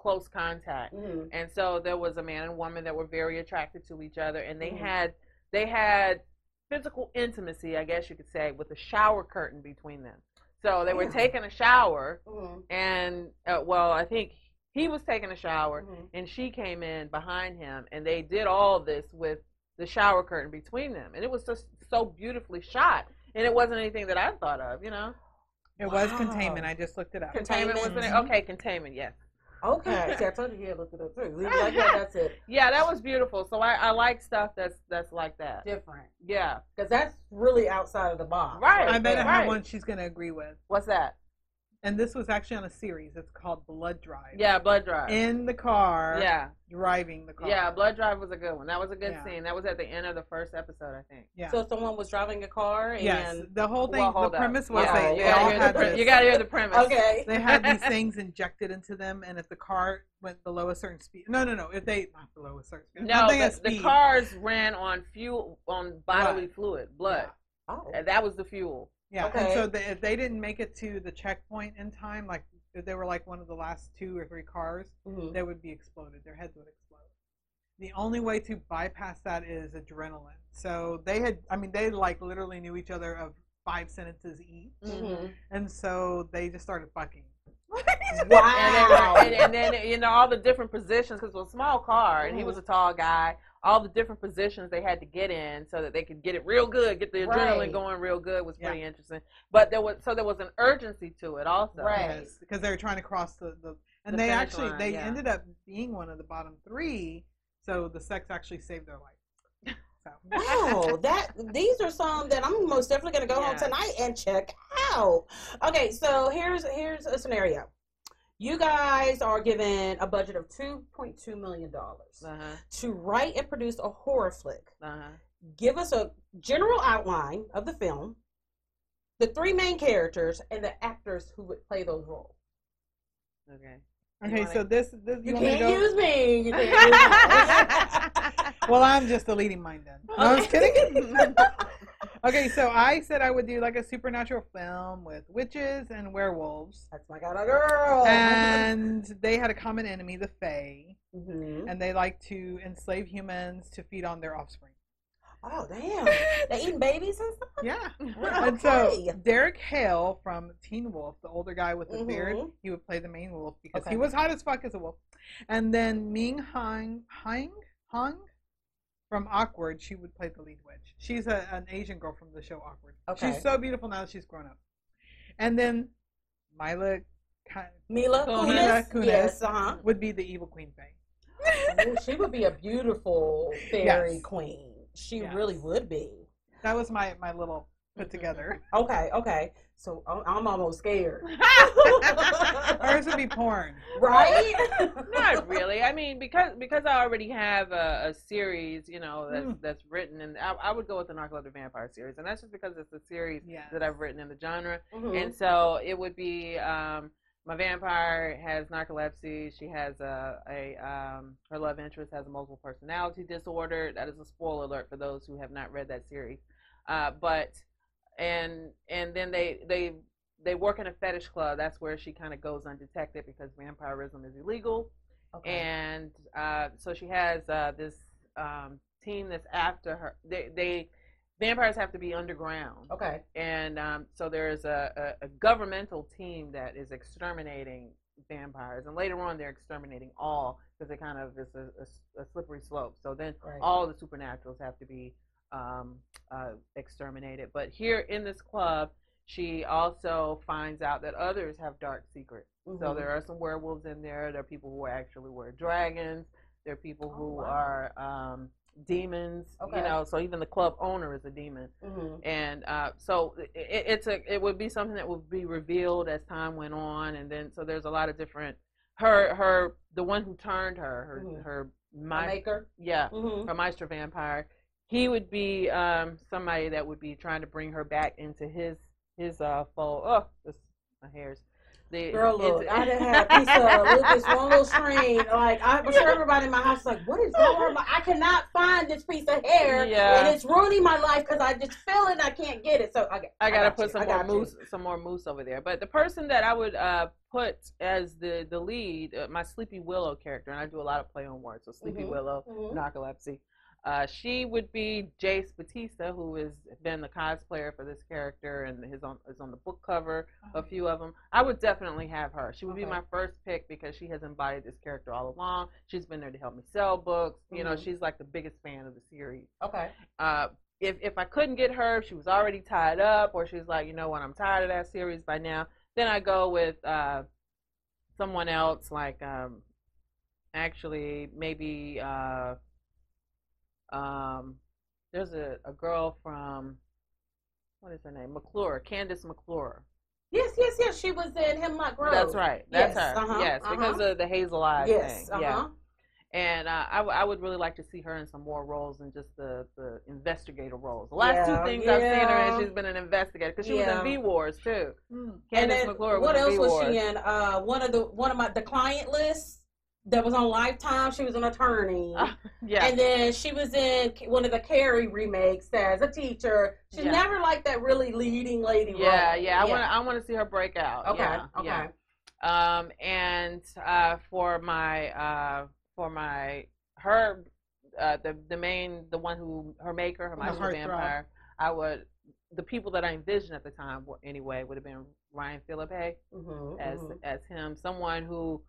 close contact. Mhm. and so there was a man and woman that were very attracted to each other and they Mhm. had they had physical intimacy i guess you could say with a shower curtain between them so they were Yeah. taking a shower Mhm. and uh, well i think he was taking a shower Mhm. and she came in behind him and they did all this with the shower curtain between them and it was just so beautifully shot and it wasn't anything that i thought of you know It was containment. I just looked it up. Containment. containment wasn't it Mhm. okay containment yes Okay. See, I told you he had looked it up too. He like, yeah, that's it. yeah that was beautiful so i, I like stuff that's that's like that Different. yeah Because that's really outside of the box. Right. I bet I there. have Right. one she's going to agree with. What's that? And this was actually on a series. It's called Blood Drive. Yeah, blood drive. In the car. yeah, Driving the car. yeah, blood drive was a good one. That was a good Yeah. scene. That was at the end of the first episode, I think. Yeah. So someone was driving a car and yes. The whole thing. Well, the hold up. premise was Yeah, they, you they gotta all hear the pre- this. You gotta hear the premise. okay. they had these things injected into them, and if the car went below a certain speed, no, no, no, if they not below a certain speed, No, the, of the cars ran on fuel, on bodily Blood. fluid, blood. Oh. And That was the fuel. Yeah, and so they, if they didn't make it to the checkpoint in time, like if they were like one of the last two or three cars, Mhm. they would be exploded. Their heads would explode. the only way to bypass that is adrenaline. So they had, I mean, they like literally knew each other of five sentences each, Mhm. and so they just started fucking. Wow. and, then, and, and then you know all the different positions because it was a small car and he was a tall guy. All the different positions they had to get in so that they could get it real good, get the adrenaline Right. going real good was Yeah. pretty interesting. But there was so there was an urgency to it also. Right. Yes, because they were trying to cross the, the and The they actually line, they yeah. ended up being one of the bottom three. So the sex actually saved their life. So Wow, that these are some that I'm most definitely gonna go home tonight and check out. Okay, so here's here's a scenario. You guys are given a budget of two point two million dollars Uh huh. to write and produce a horror flick. Uh huh. Give us a general outline of the film, the three main characters, and the actors who would play those roles. Okay. okay, wanna- so this this You want me can't go? use me. You can't use me. Well, I'm just the leading mind then. No, I was kidding. okay, so I said I would do like a supernatural film with witches and werewolves, That's my kind of girl. and they had a common enemy, the Fae, Mhm. and they like to enslave humans to feed on their offspring. Oh damn! They eating babies and stuff. Yeah. Okay. And so Derek Hale from Teen Wolf, the older guy with the beard, Mhm. he would play the main wolf because Okay. he was hot as fuck as a wolf. And then Ming Hang Hang Hung from Awkward, she would play the lead witch. She's a, an Asian girl from the show Awkward. Okay. She's so beautiful now that she's grown up. And then Mila Ka- Mila Kunis. Kunis. Kunis. Yes, uh huh. would be the evil queen Fae. she would be a beautiful fairy Yes. queen. She Yes. really would be. That was my, my little put together. Okay, okay. So I'm, I'm almost scared. Hers would be porn. right? Not really. I mean, because because I already have a, a series, you know, that's Mm. that's written, and I, I would go with the Narcoleptic Vampire series, and that's just because it's a series Yes. that I've written in the genre, Mhm. and so it would be um, my vampire has narcolepsy. She has a a um, her love interest has a multiple personality disorder. That is a spoiler alert for those who have not read that series. Uh, but and and then they they they work in a fetish club. That's where she kind of goes undetected because vampirism is illegal Okay. and uh, so she has uh, this um, team that's after her. They, they vampires have to be underground, okay. and um, so there's a, a, a governmental team that is exterminating vampires, and later on they're exterminating all because it kind of is a, a, a slippery slope. So then Right. all the supernaturals have to be um, uh, exterminated. But here in this club, she also finds out that others have dark secrets. So Mhm. there are some werewolves in there. There are people who actually were dragons. There are people Oh, who wow. are um, demons. Okay. You know, so even the club owner is a demon. Mhm. And uh, so it, it's a it would be something that would be revealed as time went on, and then so there's a lot of different. Her her the one who turned her her Mhm. her my maker. yeah Mhm. her Meister vampire. He would be um, somebody that would be trying to bring her back into his his uh fold. Oh, this my hairs. The, Girl, look, I done had a piece of this one little string. Like I'm sure everybody in my house is like, what is going on? I cannot find this piece of hair, Yeah. and it's ruining my life because I just feel it and I can't get it. So I, I gotta got put you. some more you. mousse, some more mousse over there. But the person that I would uh, put as the the lead, uh, my Sleepy Willow character, and I do a lot of play on words. So Sleepy Mhm. Willow, Mhm. narcolepsy. Uh, she would be Jace Batista, who has been the cosplayer for this character, and his on is on the book cover. A few of them. I would definitely have her. She would be my first pick because she has embodied this character all along. She's been there to help me sell books. You know, Mhm. she's like the biggest fan of the series Okay. uh, if if I couldn't get her, if she was already tied up, or she's like, you know what, I'm tired of that series by now, then I go with uh, someone else, like um, actually maybe uh, um, there's a, a girl from what is her name, McClure, Kandyse McClure. Yes, yes, yes. She was in Hemlock Grove. That's right, that's Yes, her. uh-huh, yes, because uh-huh. of the hazel eyes Yes. thing. Uh Yeah. huh. And uh, I, w- I would really like to see her in some more roles than just the, the investigator roles. The last Yeah, two things I've seen her yeah. in, she's been an investigator because she Yeah. was in V Wars too. Mm. Kandyse McClure what was in the room. What else was she in? Uh, one of the one of my the client lists that was on Lifetime. She was an attorney. Ah, Yeah, And then she was in one of the Carrie remakes as a teacher. She's Yeah. never like that really leading lady yeah, role. yeah. I want to I want to see her break out. Okay, yeah, okay. yeah. Um, and uh, for my uh, for my her uh, the the main the one who her maker her master vampire. I would the people that I envisioned at the time anyway would have been Ryan Phillippe Mhm, as mhm. as him, someone who.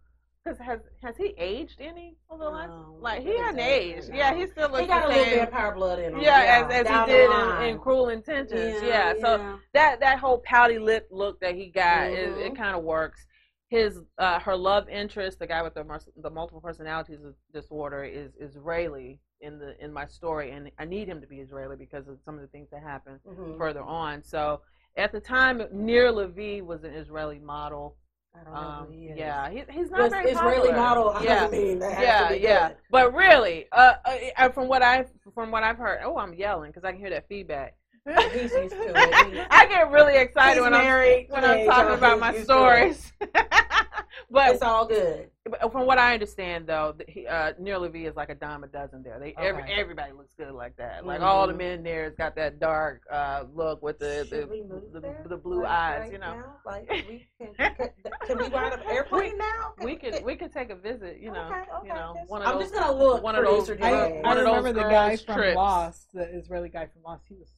Cause has has he aged any over the last? No, Like he he hadn't aged. no. Yeah, he still looks he got a the little same. vampire blood in him. Yeah, as, as he did in, in Cruel Intentions. Yeah, so that that whole pouty lip look that he got, it, it Mhm. kind of works. His uh, her love interest, the guy with the the multiple personalities disorder, is Israeli in the in my story, and I need him to be Israeli because of some of the things that happen Mhm. further on. So at the time, Nir Levy was an Israeli model. I don't know Um, he yeah, he, he's not But very Israeli popular. model Yeah, doesn't mean yeah, yeah. good. But really, uh, uh, uh, from what I from what I've heard, oh, I'm yelling because I can hear that feedback. He's used to it. He- I get really excited He's when married. I'm when I'm talking about my used stories. but it's all good. from what I understand, though, the- he, uh, Nir Levy is like a dime a dozen there. They every, everybody looks good like that. Like all the Mhm. men there has got that dark uh, look with the Should the, the, the blue Like, eyes. right you know, now? like we can, can, can we ride an airplane now? we could we could take a visit. You know, Okay, okay, you know, one of I'm those. just gonna look. one of those- producer I, Jay. I One of those remember the guy from trips. Lost, the Israeli guy from Lost. He was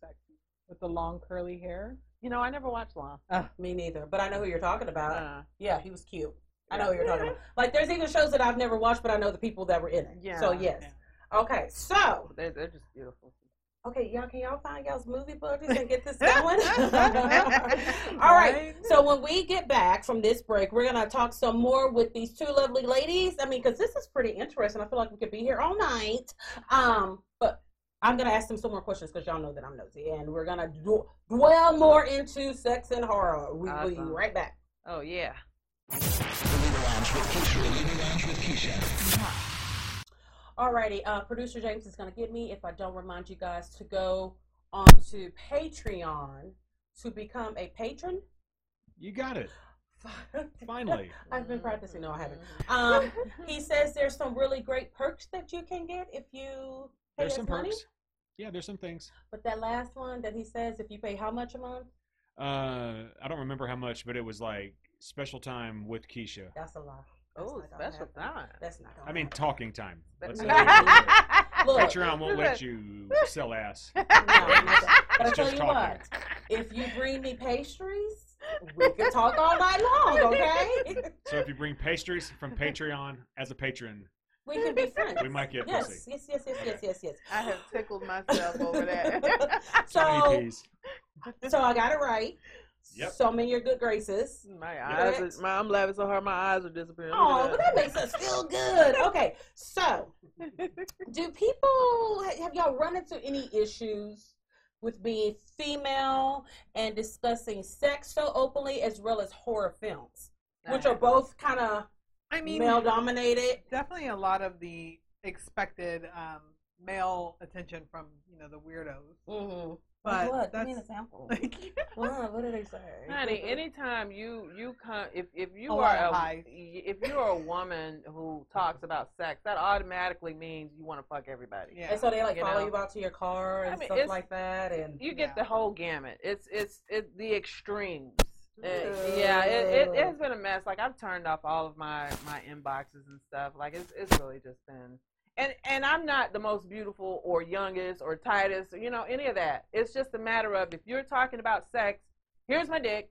sexy with the long curly hair. You know, I never watched Law. Me neither, but I know who you're talking about. Uh, Yeah, he was cute. I know who you're talking about. Like, there's even shows that I've never watched, but I know the people that were in it. Yeah. So yes. Okay, so they're, they're just beautiful. okay, y'all can y'all find y'all's movie buddies and get this going? All right. So when we get back from this break, we're gonna talk some more with these two lovely ladies. I mean, because this is pretty interesting. I feel like we could be here all night. Um, but I'm gonna ask them some more questions because y'all know that I'm nosy, and we're gonna d- dwell more into sex and horror. We will be Awesome. right back. Oh yeah. Alrighty, uh, producer James is gonna get me if I don't remind you guys to go on to Patreon to become a patron. You got it. Finally. I've been practicing. No, I haven't. Um, he says there's some really great perks that you can get if you pay There's us some money. perks. Yeah, there's some things. But that last one that he says, if you pay how much a month? Uh, I don't remember how much, but it was like special time with Keisha. That's a lot. Oh, special time. That's not. Gonna I mean, happen. talking time. Let's say Look, Patreon won't let you sell ass. No. But I It's tell you talking. what, if you bring me pastries, we can talk all night long. Okay? So if you bring pastries from Patreon as a patron, we can be friends. we might get Yes, pussy. yes, yes, yes, yes, yes, yes. I have tickled myself over that. So, so I got it right. Yep. So I'm your good graces. my eyes, are, my, I'm laughing so hard, my eyes are disappearing. Oh, but that makes us feel good. Okay, so do people have y'all run into any issues with being female and discussing sex so openly as well as horror films, which are both kind of I mean, male dominated? definitely a lot of the expected um, male attention from you know the weirdos. Mm-hmm. But what? Give me an that's example. like what, what did they say? Honey, anytime you you come, if if you A are a, if you're a woman who talks about sex, that automatically means you want to fuck everybody. yeah. And so they like You follow know. you out to your car and I mean, stuff like that, and You get Yeah. the whole gamut. It's it's it's the extremes. Ugh. yeah, it, it, it's been a mess. Like I've turned off all of my my inboxes and stuff. Like it's it's really just been. And and I'm not the most beautiful or youngest or tightest, or, you know, any of that. It's just a matter of if you're talking about sex, here's my dick.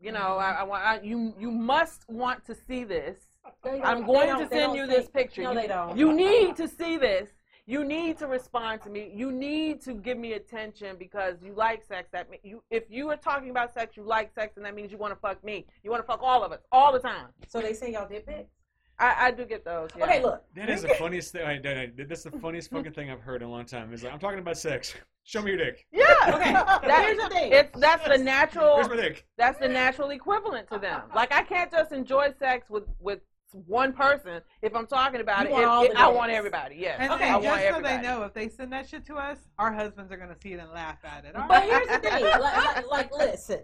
You know, I, I want I, you you must want to see this. I'm going to send you this picture. No, you, they don't. you need to see this. You need to respond to me. You need to give me attention because you like sex. That me- you, if you are talking about sex, you like sex, and that means you want to fuck me. You want to fuck all of us all the time. So they say y'all did pics. I, I do get those. Yeah. Okay, look. That is the funniest thing. I, I, that's the funniest fucking thing I've heard in a long time. Is like, I'm talking about sex. Show me your dick. Yeah. Okay, That- here's the thing. It's that's the natural. Where's my dick? That's the natural equivalent to them. Like I can't just enjoy sex with with one person if I'm talking about You it. want all If- I want everybody. Yes. And, Okay, and I want just so everybody. they know, if they send that shit to us, our husbands are gonna see it and laugh at it. All But right? here's the thing. Like, like, like, listen.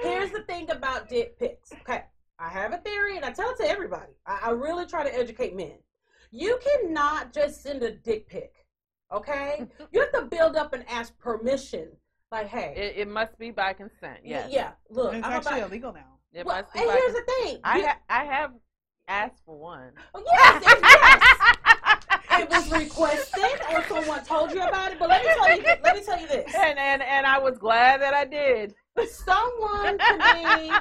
Here's the thing about dick pics. Okay, I have a theory, and I tell it to everybody. I, I really try to educate men. You cannot just send a dick pic. Okay, you have to build up and ask permission. Like, hey, It, it must be by consent. y- Yes. yeah, look, it's I'm actually about. illegal now. It Well, must be and by here's consent. the thing. I You- ha- I have asked for one. Oh, yes, yes, yes. it was requested or someone told you about it. But let me tell you, let me tell you this: and and and I was glad that I did. But someone to me,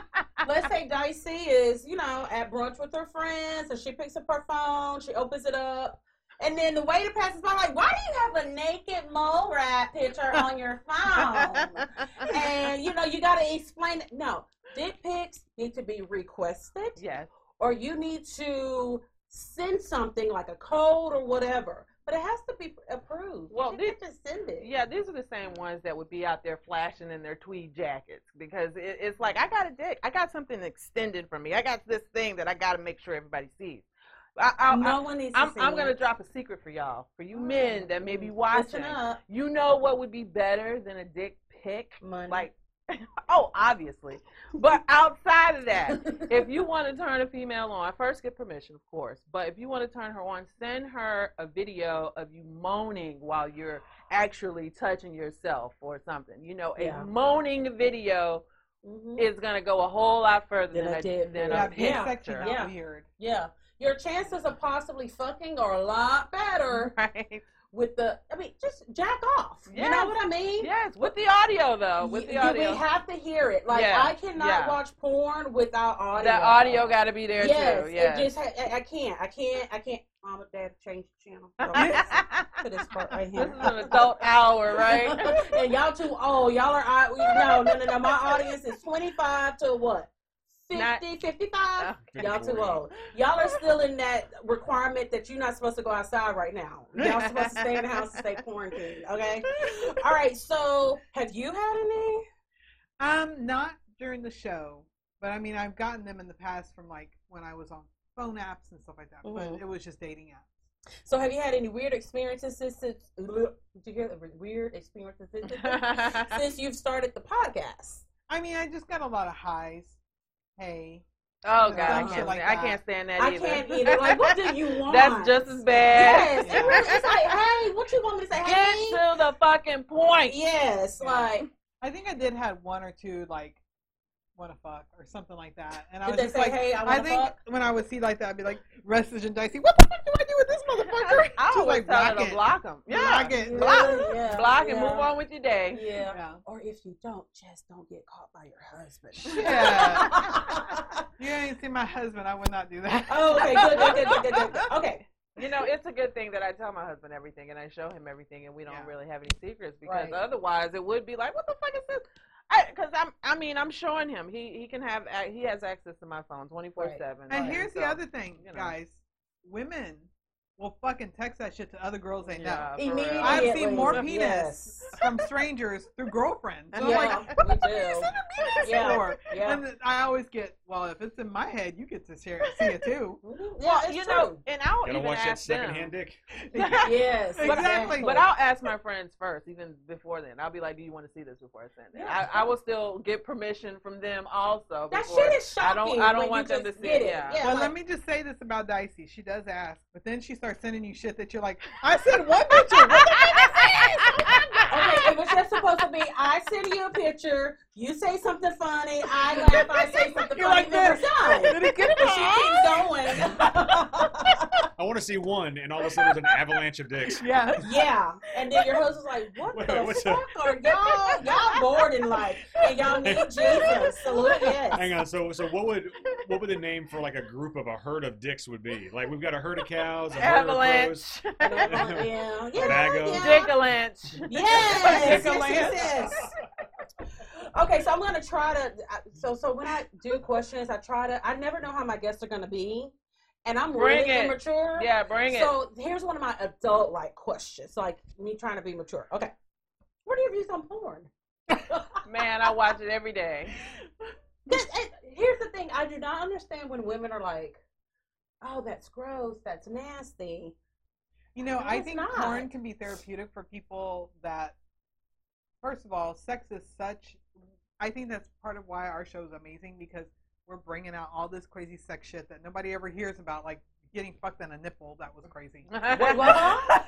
let's say Dicey is, you know, at brunch with her friends, and she picks up her phone, she opens it up, and then the waiter passes by, like, why do you have a naked mole rat picture on your phone? and you know, you got to explain. It. No, dick pics need to be requested, yes. Or you need to send something like a code or whatever. But it has to be approved. Well, can't just send it. Yeah, these are the same ones that would be out there flashing in their tweed jackets because it, it's like I got a dick, I got something extended from me, I got this thing that I got to make sure everybody sees. I, I, no one needs to I'm, see I'm gonna drop a secret for y'all, for you men mm, that may be mm, watching. up. You know what would be better than a dick pic? Money. Like, oh, obviously. But outside of that, if you want to turn a female on, first get permission, of course. But if you want to turn her on, send her a video of you moaning while you're actually touching yourself or something. You know, a Yeah. moaning video Mhm. is gonna go a whole lot further Than than, a a, dead than Yeah, a Yeah. picture. Yeah. weird. Yeah. Your chances of possibly fucking are a lot better Right. With the. I mean, just jack off. You know what I mean? Yes, with the audio though. With the audio. we have to hear it. Like Yeah, I cannot yeah. watch porn without audio. the audio got to be there yes, too. Yes. it just I, I can't. I can't. I can't. Mom and Dad change the channel. So to this part right here. this is an adult hour, right? and y'all too old. Y'all are I- no, no, no, no. My audience is 25 to what? 50, Not- 55? Okay. Y'all too old. Y'all are still in that requirement that you're not supposed to go outside right now. Y'all supposed to stay in the house and stay quarantined. Okay. All right. So, have you had any? Um, not during the show, but I mean, I've gotten them in the past from like when I was on phone apps and stuff like that. Mhm. But it was just dating apps. So, have you had any weird experiences since? since did you hear the weird experiences since, since you've started the podcast? I mean, I just got a lot of highs. Hey, oh god, I can't. like stand, I that. can't stand that I either. can't either. Like, what do you want? That's just as bad. Yes, it really, it's like, hey, what you want me to say? Get Hey, to the fucking point. yes, like, I think I did have one or two like want to fuck or something like that, and I did was they just say, like, hey, I I think fuck? when I would see like that, I'd be like, Restless and Dicey, what the fuck do I do with this motherfucker? I Just always like tell her to block them. Yeah, Block it. block, Yeah, block, and yeah. move on with your day. Yeah. Yeah. Or if you don't, just don't get caught by your husband. Yeah. You ain't seen my husband, I would not do that. oh, okay, good, good, good, good, good, good. Okay. You know, it's a good thing that I tell my husband everything and I show him everything, and we don't Yeah. really have any secrets because Right. otherwise it would be like, what the fuck is this? Because I'm, I mean, I'm showing him he he can have he has access to my phone 24 seven. And here's the other thing, you know. guys. Women will fucking text that shit to other girls they know. Yeah, Immediately. I've seen more penis Yes. from strangers through girlfriends. So I'm Yeah, like, we what the fuck are you do. sending me this Yeah. for? Yeah. And I always get, well, if it's in my head, you get to share see it too. Yeah, Well, it's you true. know, and I'll Gotta even watch that ask them. secondhand dick. Yes, But, Exactly. but I'll ask my friends first, even before then. I'll be like, "Do you want to see this before I send it?" Yeah. I, I will still get permission from them also. That before- shit is I don't. shocking I don't when want them to just see get it. it. Yeah. Yeah. But like- let me just say this about Dicey. She does ask, but then she starts sending you shit that you're like, I said one picture. What the fuck is this? Okay, it was just supposed to be I send you a picture, you say something funny, I laugh, I say something You're funny, like then we're this. done. Did it get But she keeps going. I want to see one, and all of a sudden there's an avalanche of dicks. Yeah. yeah. And then your husband's like, What Wait, the what's fuck up? are y'all? Y'all bored in life. And y'all need Jesus. Salute yes. Hang on. So, so what would what would the name for like a group of a herd of dicks would be? Like we've got a herd of cows, a herd of crows. Avalanche. Yeah, yeah, Bago. yeah. Dick-a-lanche. Yes, yes, Dick-a-lance. yes, yes. Okay, so I'm gonna try to. So, so when I do questions, I try to. I never know how my guests are gonna be, and I'm Bring really it. immature. Yeah, bring it. So here's one of my adult like questions, like me trying to be mature. Okay, what are your views on porn? Man, I watch it every day. That- here's the thing: I do not understand when women are like, "Oh, that's gross. That's nasty." You know, No, I think not. porn can be therapeutic for people that, first of all, sex is such. I think that's part of why our show is amazing because we're bringing out all this crazy sex shit that nobody ever hears about, like getting fucked on a nipple. That was crazy.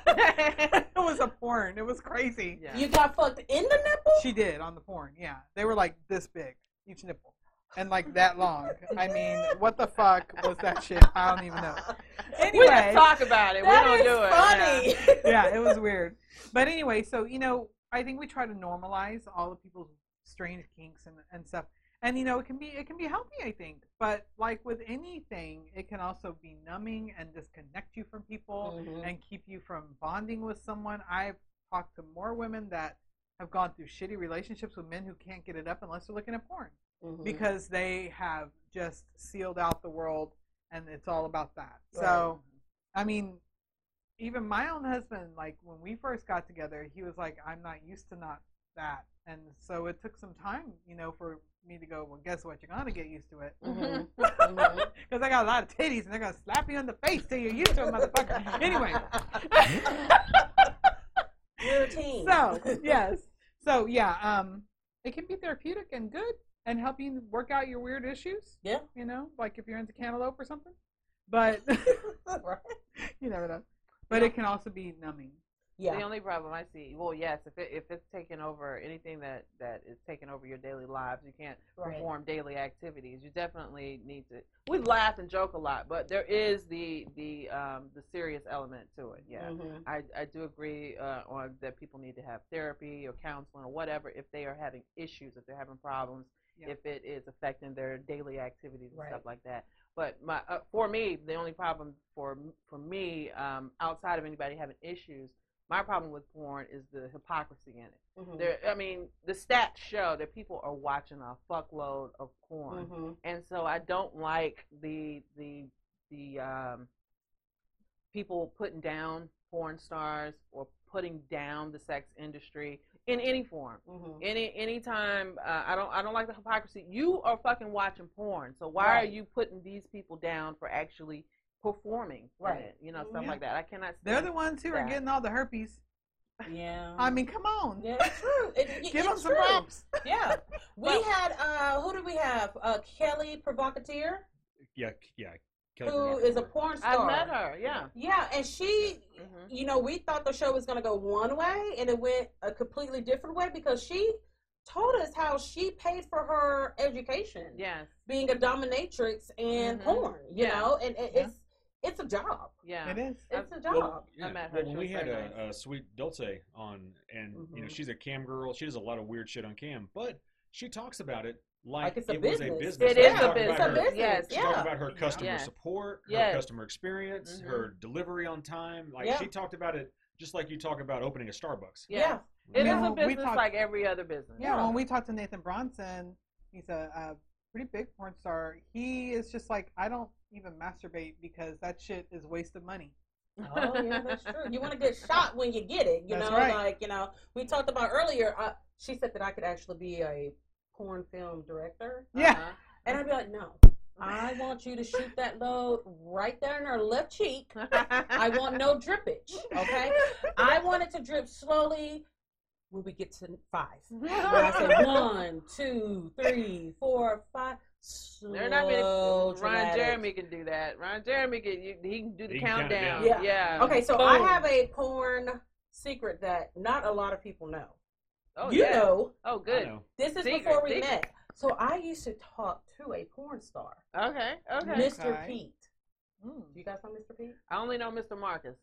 it was a porn. It was crazy. Yeah. You got fucked in the nipple? She did on the porn. Yeah, they were like this big each nipple. and like that long. I mean, what the fuck was that shit? I don't even know. we Anyway, just talk about it. we That don't is do it. funny. yeah, it was weird. But anyway, so you know, I think we try to normalize all of people's strange kinks and, and stuff. And you know, it can be it can be healthy, I think. But like with anything, it can also be numbing and disconnect you from people Mhm. and keep you from bonding with someone. I've talked to more women that have gone through shitty relationships with men who can't get it up unless they're looking at porn Mhm. because they have just sealed out the world and it's all about that. Right. So, I mean, even my own husband, like when we first got together, he was like, I'm not used to not that. And so it took some time, you know, for me to go, well, guess what? You're going to get used to it. Because Mhm. I got a lot of titties and they're going to slap you in the face till you're used to it, motherfucker. Anyway. You're a teen. so yes so yeah um it can be therapeutic and good and help you work out your weird issues Yeah. you know like if you're into cantaloupe or something but you never know but it can also be numbing Yeah. The only problem I see, well, yes, if it, if it's taking over anything that that is taking over your daily lives, you can't Right. perform daily activities. You definitely need to. We laugh and joke a lot, but there is the the um, the serious element to it. Yeah, Mhm. I I do agree uh, on that people need to have therapy or counseling or whatever if they are having issues, if they're having problems, Yeah. if it is affecting their daily activities and Right. stuff like that. But my uh, for me, the only problem for for me um, outside of anybody having issues, my problem with porn is the hypocrisy in it. Mhm. There, I mean, the stats show that people are watching a fuckload of porn, Mhm. and so I don't like the the the um, people putting down porn stars or putting down the sex industry in any form. Mhm. Any time. uh, I don't I don't like the hypocrisy. You are fucking watching porn, so why Right. are you putting these people down for actually performing? Right. it? You know, stuff Yeah. like that. I cannot. they're the ones who are getting all the herpes Yeah. i mean come on yeah, it's true. It, it- give them some true. props Yeah. We Well- had uh who did we have? Uh Kelly Provocateur, Yeah, yeah. Kelly who Provocateur. is a porn star? I met her. Yeah. Yeah, and she Mhm. you know, we thought the show was gonna go one way and it went a completely different way because she told us how she paid for her education. Yes. Being a dominatrix and Mhm. porn, you Yeah. know, and, and Yeah. it's it's a job. Yeah. it is It's It's a job. Well, yeah, met her. well, She we was had very a, a sweet Dulce on, and you know Mhm. she's a cam girl. She does a lot of weird shit on cam, but she talks about it like, Like it's a it was a business. business. It She is a business. It's a her- business. Yes. She yeah. talked about her customer Yeah. support, her customer experience, Mhm. her delivery on time. Like Yeah. she talked about it just like you talk about opening a Starbucks. Yeah. yeah. It is Yeah. a business talked- like every other business. yeah, Yeah. when we talked to nathan bronson he's a, a pretty big porn star he is just like i don't even masturbate because that shit is waste of money Oh yeah, that's true. You want to get shot when you get it. You That's know, right. like you know, we talked about earlier. Uh, she said that I could actually be a porn film director, yeah Uh-huh. and I'd be like, no, I want you to shoot that load right there in her left cheek. I want no drippage. Okay, I want it to drip slowly when we get to five. When I say one, two, three, four, five. Slow, They're not many. Ron dramatic. Jeremy can do that. Ron Jeremy can. You, he can do the He can count countdown. Yeah. Yeah. Okay, so I have a porn secret that not a lot of people know. Oh, you yeah. know, Oh, good. know. this is Secret, before we secret. met. So I used to talk to a porn star, Okay. Okay. Mr. Okay. Pete. Mm. Do you guys know Mr. Pete? I only know Mr. Marcus.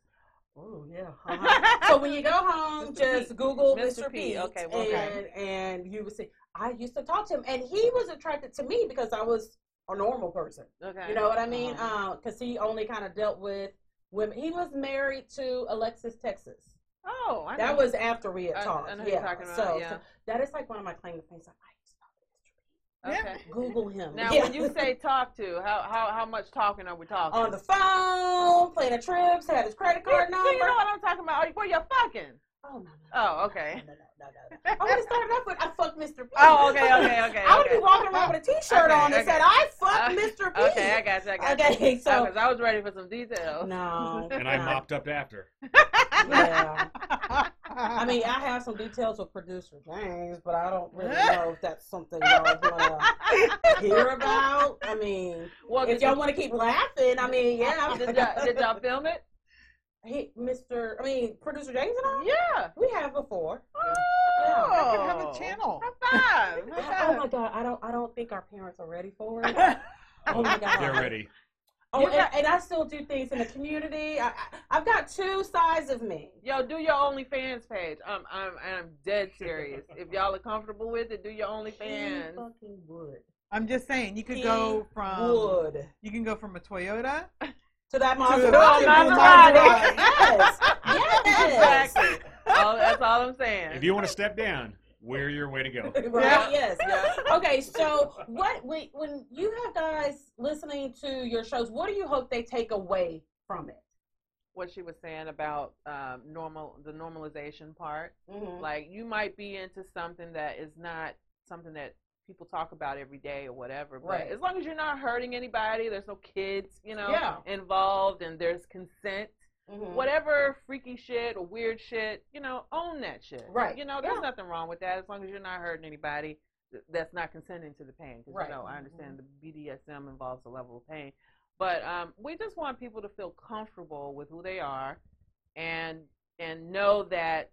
Oh yeah. Uh-huh. so when you go home, Mr. just. Google Mr. Pete, Okay, well, and and you would see. I used to talk to him, and he was attracted to me because I was a normal person. Okay. You know what I mean? Uh-huh. Because he only kind of dealt with women. He was married to Alexis Texas. Oh, I know. That was after we had I- talked. I yeah. you're talking about, So, yeah. so that is like one of my claim to fame. Like, I used to talk to Mr. Okay. Google him. Now, Yeah. when you say talk to, how how how much talking are we talking? on the phone, playing the trips, had his credit Do card you number. know what I'm talking about? Are you, where you're fucking? Oh no, no. Oh, okay. No, no, no, no, no. I would have started off with I fucked Mr. P. Oh, okay, okay, okay. I would okay. be walking around with a T-shirt Okay, on that okay. said I fucked Uh, Mr. P. Okay, I got you. I got you. Okay, so because I was ready for some details. no, And I mopped up after. Yeah. I mean, I have some details with producer James, but I don't really know if that's something y'all want to hear about. I mean, well, if y'all you, want to keep laughing, I mean, yeah. did, y'all, did y'all film it? He, Mr. I mean, producer James and I, Yeah. we have before. Oh, I could have a channel. High five. High Oh five. Oh my god, I don't I don't think our parents are ready for it. Oh my god. They're ready. Oh, You and, and I still do things in the community. I, I, I've got two sides of me. Yo, do your OnlyFans page. I'm, I'm, I'm dead serious. if y'all are comfortable with it, do your He OnlyFans. fucking would. I'm just saying, you could He go from would you can go from a Toyota. to that To Maserati. a Maserati. Yes. Yes. Exactly. Oh, that's all I'm saying. If you want to step down, we're your way to go. right? Yeah. Yes. Okay, so what we, when you have guys listening to your shows, what do you hope they take away from it? what she was saying about um, normal, the normalization part. Mhm. Like you might be into something that is not something that people talk about every day or whatever. But Right. as long as you're not hurting anybody, there's no kids, you know, Yeah. involved, and there's consent. Mhm. Whatever freaky shit or weird shit, you know, own that shit. Right. You know, there's Yeah. nothing wrong with that as long as you're not hurting anybody that's not consenting to the pain. Because Right. you know, I understand the BDSM involves a level of pain, but um, we just want people to feel comfortable with who they are, and and know that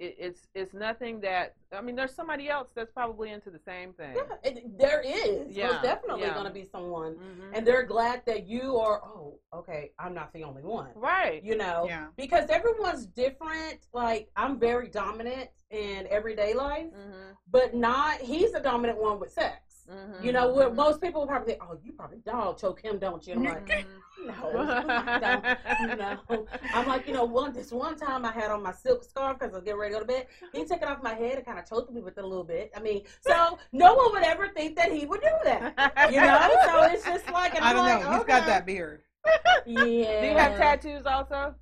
it, it's it's nothing that I mean. There's somebody else that's probably into the same thing. Yeah, it, there is. Yeah, There's definitely yeah. going to be someone, Mhm. and they're glad that you are. Oh, okay. I'm not the only one. right. You know, Yeah. because everyone's different. Like I'm very dominant in everyday life, Mhm. but not. He's a dominant one with sex. Mhm. You know, where most people would probably think, "Oh, you probably dog choke him, don't you?" And I'm like, Mhm. no, don't. You know, I'm like, you know, one this one time I had on my silk scarf because I was getting ready to go to bed. He took it off my head and kind of choked me with it a little bit. I mean, so no one would ever think that he would do that. You know, so it's just like, and I I'm don't like, know. He's got that beard. Yeah. Do you have tattoos also?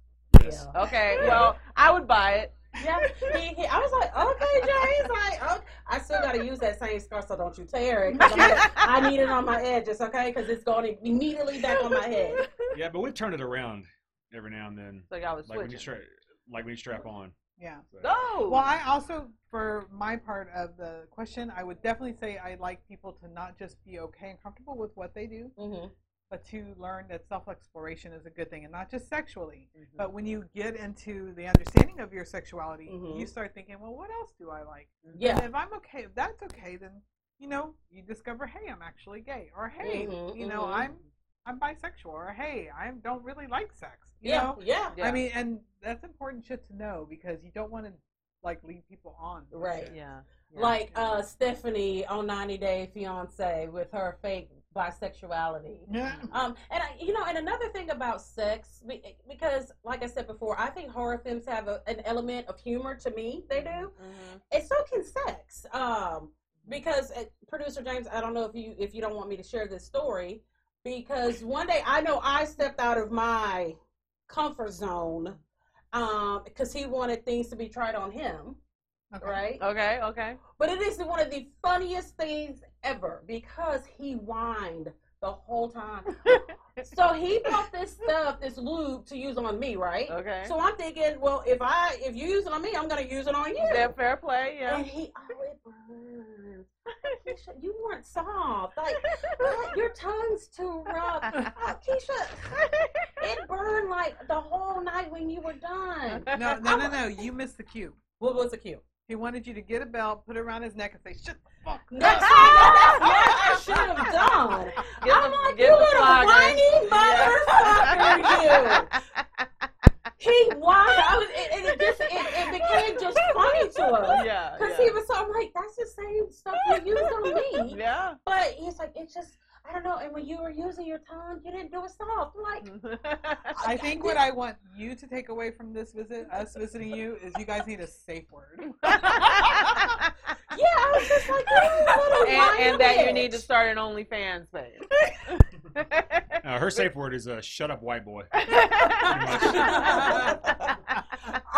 Yes. Yeah. Okay, well, I would buy it. Yeah, he, he, I was like, okay, Jay. He's like, okay. I still got to use that same scarf, so don't you tear it. I'm like, I need it on my edges, okay? Because it's going immediately back on my head. Yeah, but we turn it around every now and then. Like y'all was Like when you switching. strap, like when you strap on. Yeah. So- Go. Well, I also, for my part of the question, I would definitely say I like people to not just be okay and comfortable with what they do, hmm but to learn that self exploration is a good thing, and not just sexually. Mhm. But when you get into the understanding of your sexuality, Mhm. you start thinking, well, what else do I like? Yeah. And if I'm okay, if that's okay, then you know, you discover, hey, I'm actually gay, or hey, Mhm, you know, mhm. I'm I'm bisexual, or hey, I don't really like sex. You Yeah, know, yeah. Yeah. I mean, and that's important shit to know because you don't want to like lead people on. Right. yeah. yeah. Like uh, Stephanie on 90 Day Fiance with her fake bisexuality. Yeah. Um, and I, you know, and another thing about sex, because like I said before, I think horror films have a, an element of humor. To me, they do, Mhm. and so can sex. Um, because uh, producer James, I don't know if you if you don't want me to share this story, because one day I know I stepped out of my comfort zone, um, because he wanted things to be tried on him, Okay. right? Okay. Okay. But it is one of the funniest things ever because he whined the whole time. so he bought this stuff, this lube, to use on me, right? Okay. So I'm thinking, well, if I if you use it on me, I'm gonna use it on you. Is that fair play? Yeah. And he, oh, it burns. Keisha, you weren't soft. Like your tongue's too rough. Oh, Keisha, it burned like the whole night when you were done. No, no, no, no. You missed the cue. What was the cue? He wanted you to get a belt, put it around his neck, and say, "Shut the fuck." No, see, that's what I should have done. Get I'm the- like, you little eh? whiny motherfucker, you. He whined. I was, and it just, it, it became just funny to us. Yeah. Because yeah. he was so, I'm like, that's the same stuff you used on me. Yeah. But he's like, it's just, I don't know. And when you were using your tongue, you didn't do it soft. I'm like, I think what I want you to take away from this visit, us visiting you, is you guys need a safe word. yeah, I was just like, you little and, and that you need to start an OnlyFans page. Uh, her safe word is uh, "shut up, white boy." All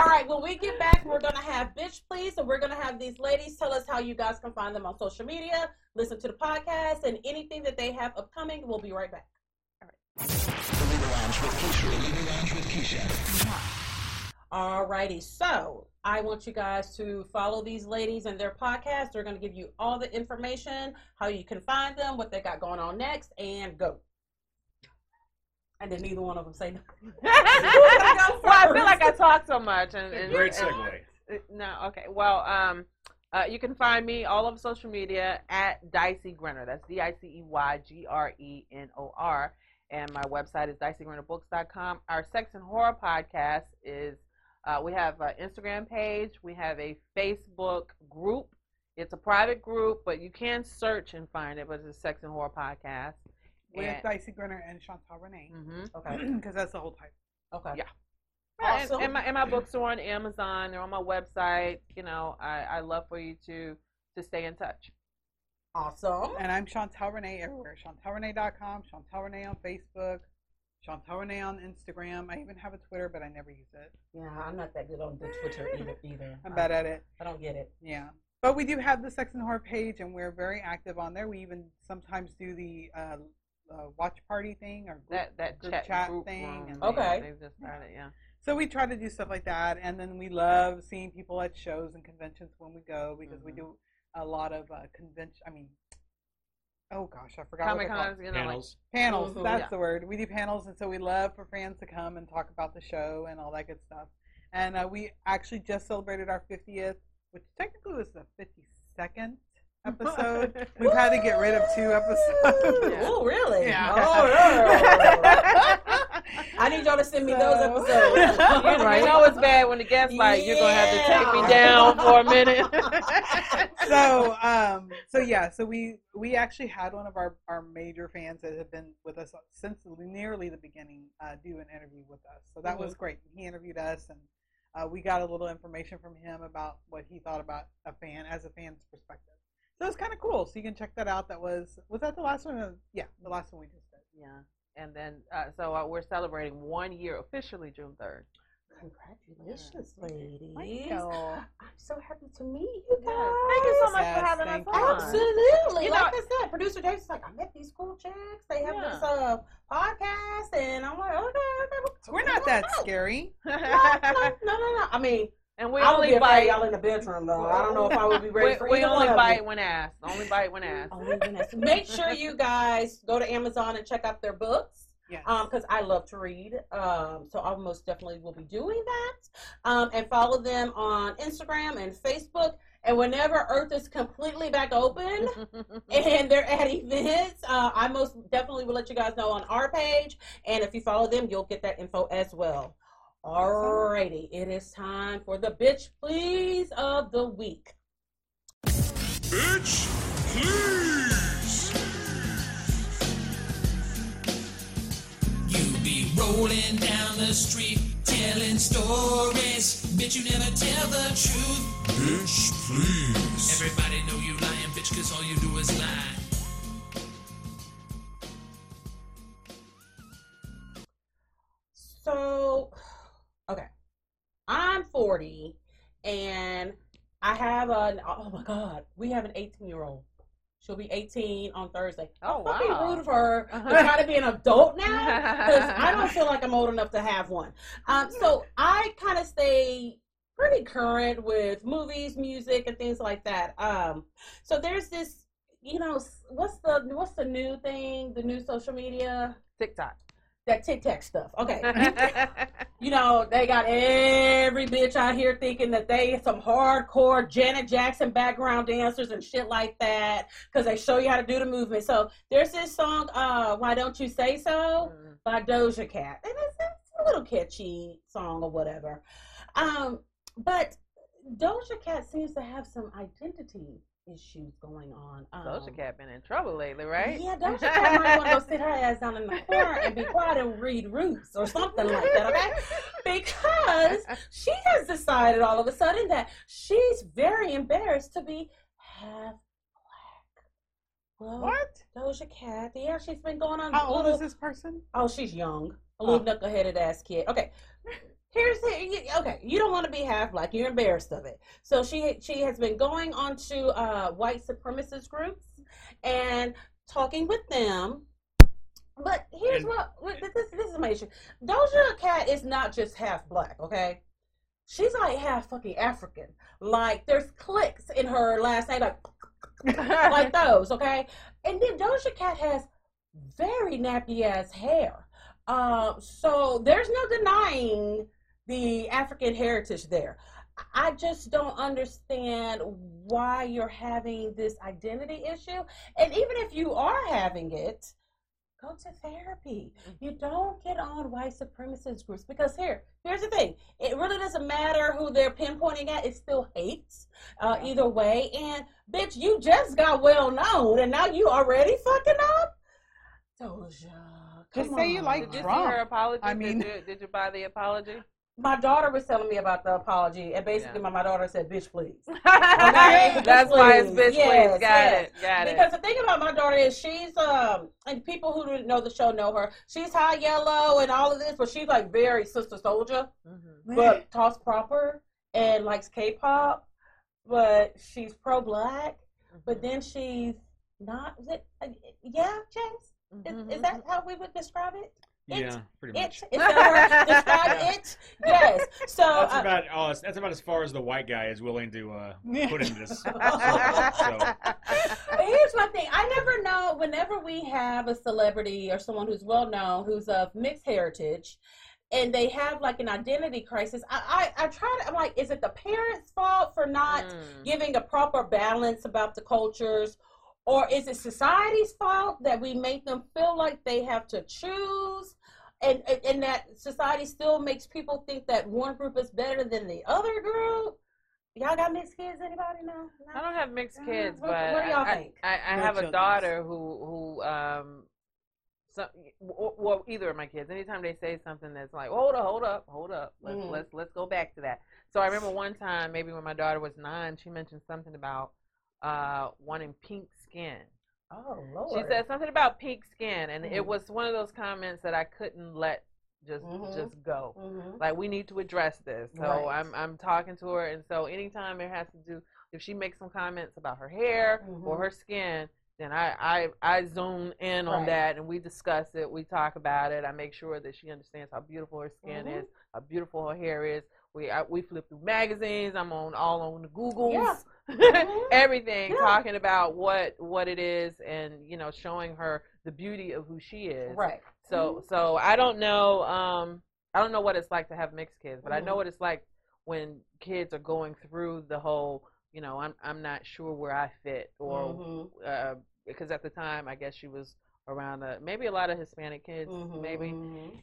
right, when we get back, we're going to have Bitch Please, and we're going to have these ladies tell us how you guys can find them on social media, listen to the podcast, and anything that they have upcoming. We'll be right back. All righty, so I want you guys to follow these ladies and their podcast. They're going to give you all the information, how you can find them, what they got going on next, and go. And then neither one of them say no. well, I feel like I talk so much, and, and Great and- segue. Uh, No, okay. Well, um, Uh, you can find me all over social media at Dicey Grenor. That's D I C E Y G R E N O R. And my website is diceygrenorbooks.com. Our sex and horror podcast is uh, we have an Instagram page, we have a Facebook group. It's a private group, but you can search and find it. But it's a sex and horror podcast. With And- Dicey Grenor and Chantell Renee. Mhm. Okay. Because that's the whole type. Okay. Yeah. Yeah, Awesome. and, and my and my books are on Amazon. They're on my website. You know, I I love for you to to stay in touch. Awesome. And I'm Chantell Renee everywhere. ChantellRenee.com, Chantell Renee on Facebook, Chantell Renee on Instagram. I even have a Twitter, but I never use it. Yeah, I'm not that good on the Twitter either. either. I'm bad at it. I don't get it. Yeah. But we do have the Sex and Horror page, and we're very active on there. We even sometimes do the uh, uh, watch party thing or group, That that group chat, chat group thing. And thing, Okay. They've just started, yeah. So we try to do stuff like that, and then we love seeing people at shows and conventions when we go because we Mhm. do a lot of uh, convention. I mean, oh gosh, I forgot Comic they're called. Cons, you know, like Panels. panels. Mhm. That's Yeah. the word. We do panels, and so we love for fans to come and talk about the show and all that good stuff. And uh, we actually just celebrated our 50th, which technically was the 52nd episode. We've had to get rid of two episodes. Yeah. Oh, really? Yeah. Oh, yeah. I need y'all to send me those episodes. you, you know it's bad when the guest like you're gonna have to take me down for a minute. so um so yeah so we we actually had one of our our major fans that have been with us since nearly the beginning uh do an interview with us. So that was great. He interviewed us and uh, we got a little information from him about what he thought about a fan as a fan's perspective. So it's kind of cool. So you can check that out. That was was that the last one? Uh, yeah the last one we just did. Yeah, and then uh, so uh, we're celebrating one year officially June third. Congratulations, ladies. Thank you. I'm so happy to meet you guys. Thank you so much Yes, for having us on. Absolutely. You like know- I said, producer Dave's like, I met these cool chicks. They have Yeah. this uh, podcast, and I'm like, okay, okay. so we're not that scary No, no, no, no, no. I mean, and we I only bite. y'all in the bedroom though. I don't know if I would be ready We, for we only bite you. when asked. Only bite when asked. Oh, goodness. Make sure you guys go to Amazon and check out their books. Yes Um, because I love to read. Um, so I most definitely will be doing that. Um, and follow them on Instagram and Facebook. And whenever Earth is completely back open and they're at events, uh, I most definitely will let you guys know on our page. And if you follow them, you'll get that info as well. Alrighty, it is time for the bitch please of the week. Bitch, please. Rolling down the street telling stories. Bitch, you never tell the truth. Bitch, please. Everybody know you lying, bitch, cause all you do is lie. So, okay, I'm 40, and I have an oh my god, we have an 18 year old. She'll be 18 on Thursday. Oh, I'm fucking wow. rude of her to try to be an adult now because I don't feel like I'm old enough to have one. Um, so I kind of stay pretty current with movies, music, and things like that. Um, so there's this, you know, what's the what's the new thing? The new social media, TikTok. That Tic Tac stuff. Okay, you know, they got every bitch out here thinking that they some hardcore Janet Jackson background dancers and shit like that because they show you how to do the movement. So there's this song, uh, "Why Don't You Say So" Mm. by Doja Cat, and it's, it's a little catchy song or whatever. Um, but Doja Cat seems to have some identity issues going on. Um, Doja Cat been in trouble lately, right? yeah, Doja Cat might want to go sit her ass down in the corner and be quiet and read Roots or something like that, okay? Because she has decided all of a sudden that she's very embarrassed to be half black. Well, what Doja Cat, yeah, she's been going on. how old is this person Oh, she's young, a little Oh. knuckleheaded ass kid. Okay, here's the okay. You don't want to be half black. You're embarrassed of it. So she she has been going onto uh, white supremacist groups and talking with them. But here's what- this this is my issue. Doja Cat is not just half black. Okay. She's like half fucking African. Like there's clicks in her last name, like like those, okay? And then Doja Cat has very nappy ass hair. Um, so there's no denying the African heritage there. I just don't understand why you're having this identity issue. And even if you are having it, go to therapy. You don't get on white supremacist groups because here, here's the thing: it really doesn't matter who they're pinpointing at. It still hates uh, either way. And bitch, you just got well known, and now you already fucking up. Doja, Just come say you like Did you see Trump. her apology? I mean- did you, did you buy the apology? My daughter was telling me about the apology, and basically, Yeah. my, my daughter said, "Bitch, please." That's why it's bitch, Yes, please. Got yes. it. Got it. Because the thing about my daughter is she's um and people who didn't know the show know her. She's high yellow and all of this, but she's like very sister soldier, Mhm. but toss proper and likes K-pop. But she's pro black, but then she's not. Is it, uh, yeah, James. Is, Mhm. is that how we would describe it? It- Yeah, pretty It much. is that how it? Yes. So That's uh, about uh, that's about as far as the white guy is willing to uh, put into this. so, here's my thing. I never know whenever we have a celebrity or someone who's well known who's of mixed heritage and they have like an identity crisis, I, I, I try to I'm like, is it the parents' fault for not Mm. giving a proper balance about the cultures? Or is it society's fault that we make them feel like they have to choose? And, and, and that society still makes people think that one group is better than the other group? Y'all got mixed kids? Anybody know? No? I don't have mixed Uh, kids, what- but what do y'all I, think? I, I No have a daughter who who um some well either of my kids anytime they say something that's like hold up hold up hold up let's Mhm. let's let's go back to that so i remember one time maybe when my daughter was nine she mentioned something about uh wanting pink skin Oh Lord. she said something about pink skin and it Mhm. was one of those comments that i couldn't let just Mhm. just go Mhm. like we need to address this. So Right. I'm I'm talking to her, and so anytime it has to do, if she makes some comments about her hair or Mhm. her skin, then I I I zone in on Right. that, and we discuss it. We talk about it. I make sure that she understands how beautiful her skin Mhm. is, how beautiful her hair is. We I, we flip through magazines. I'm on all on the Googles. Yeah. Mhm. Everything Yeah. talking about what what it is and you know showing her the beauty of who she is. Right. So so I don't know um I don't know what it's like to have mixed kids, but I know Mhm. what it's like when kids are going through the whole, you know, I'm I'm not sure where I fit or Mhm. uh because at the time I guess she was around uh, maybe a lot of Hispanic kids Mhm. maybe.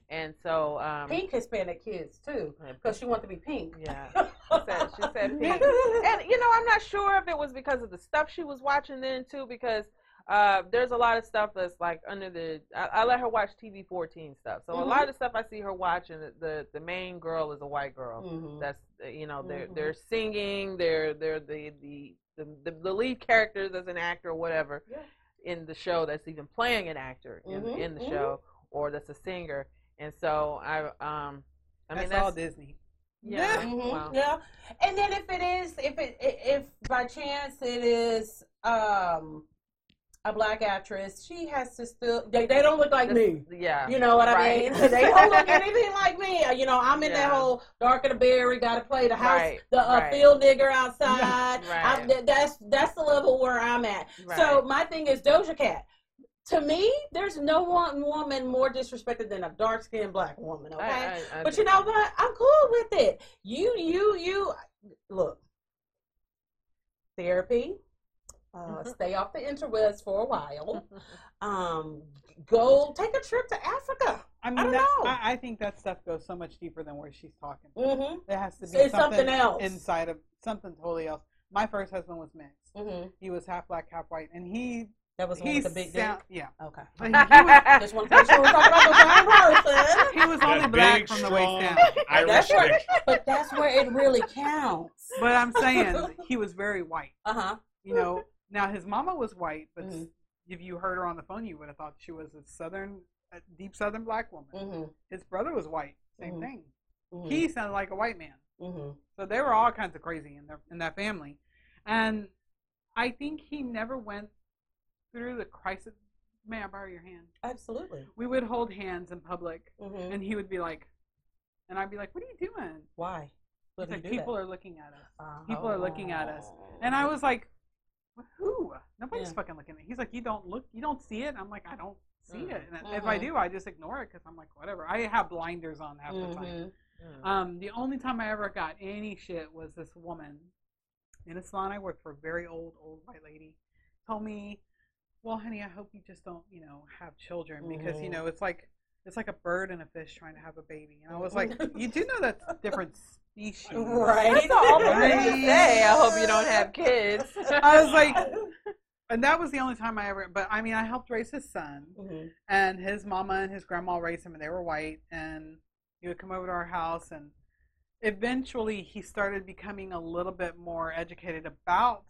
And so um Pink Hispanic kids too, because she wanted to be pink. Yeah. She said, she said pink. and you know, I'm not sure if it was because of the stuff she was watching then too, because uh, there's a lot of stuff that's like under the. I, I let her watch TV 14 stuff, so a Mhm. lot of the stuff I see her watching, the the main girl is a white girl. Mhm. That's you know they're Mhm. they're singing, they're they're the the the, the, the lead characters as an actor or whatever Yeah. In the show that's even playing an actor in, Mhm, in the mhm. show or that's a singer, and so I um I mean that's, that's all Disney. yeah Mhm, well, Yeah, and then if it is, if it, if by chance it is um a black actress, she has to still. They, they don't look like me. yeah You know what Right. I mean? they don't look anything like me. You know, I'm in that whole dark of the berry, got to play the house, Right, the uh, right. field nigger outside. Right. I, th- that's that's the level where I'm at. So my thing is Doja Cat. To me, there's no one woman more disrespected than a dark skinned black woman. Okay, I- I but you know what? I'm cool with it. You, you, you. Look, therapy. Uh, stay off the interwebs for a while. Um, go take a trip to Africa. I mean, I don't that, know. I, I think that stuff goes so much deeper than where she's talking. Mm-hmm. It has to be Say something, something else. inside of something totally else. My first husband was mixed. Mm-hmm. He was half black, half white, and he That was the one with the big sound, dick. yeah. Okay. But he, he was, Just want to make sure we're talking about the same person. he was only That black big, from the waist down. Irish That's where, but that's where it really counts. But I'm saying he was very white. Uh huh. You know. Now his mama was white, but Mhm. if you heard her on the phone, you would have thought she was a southern, a deep southern black woman. Mm-hmm. His brother was white. Same Mhm. thing. Mm-hmm. He sounded like a white man. mm-hmm. So they were all kinds of crazy in their in that family, and I think he never went through the crisis. May I borrow your hand? Absolutely. We would hold hands in public, Mm-hmm. and he would be like, and I'd be like, "What are you doing?" Why? Like, "People that? are looking at us. Uh, People are looking at us," and I was like, "Who? Nobody's Yeah. fucking looking at." me. He's like, "You don't look, you don't see it." I'm like, "I don't see Mm. it, and if I Mhm. do, I just ignore it because I'm like, whatever. I have blinders on half the time." Mhm. Mm. Um, the only time I ever got any shit was this woman in a salon I worked for, a very old, old white lady, told me, "Well, honey, I hope you just don't, you know, have children because you Mhm. know it's like it's like a bird and a fish trying to have a baby." And I was like, "You do know that's different Right. That's the ultimate thing to say. I hope you don't have kids. I was like, and that was the only time I ever. But I mean, I helped raise his son, Mhm. and his mama and his grandma raised him, and they were white. And he would come over to our house, and eventually he started becoming a little bit more educated about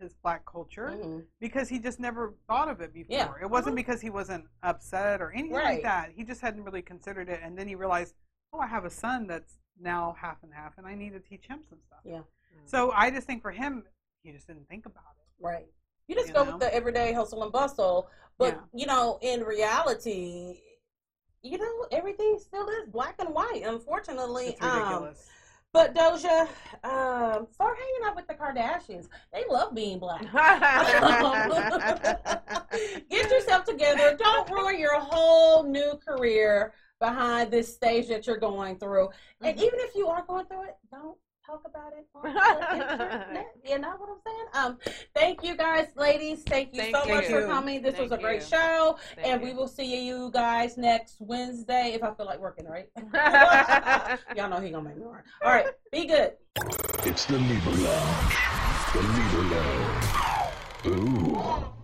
his black culture Mhm. because he just never thought of it before. Yeah. It wasn't Mhm. because he wasn't upset or anything Right. like that. He just hadn't really considered it, and then he realized, oh, I have a son that's now half and half, and I need to teach him some stuff. Yeah. So I just think for him, he just didn't think about it. Right. You just You go know? with the everyday hustle and bustle, but Yeah. you know, in reality, you know, everything still is black and white. Unfortunately, um, but Doja, um, start hanging out with the Kardashians. They love being black. Get yourself together. Don't ruin your whole new career behind this stage that you're going through. And even if you are going through it, don't talk about it on the internet. You know what I'm saying? Um, thank you guys, ladies. Thank you Thank so much for coming. This was a great you. show. Thank and you. we will see you guys next Wednesday if I feel like working, right? Y'all know he gonna make me work. All right, be good. It's the Libra Lounge. The Libra Lounge. Ooh.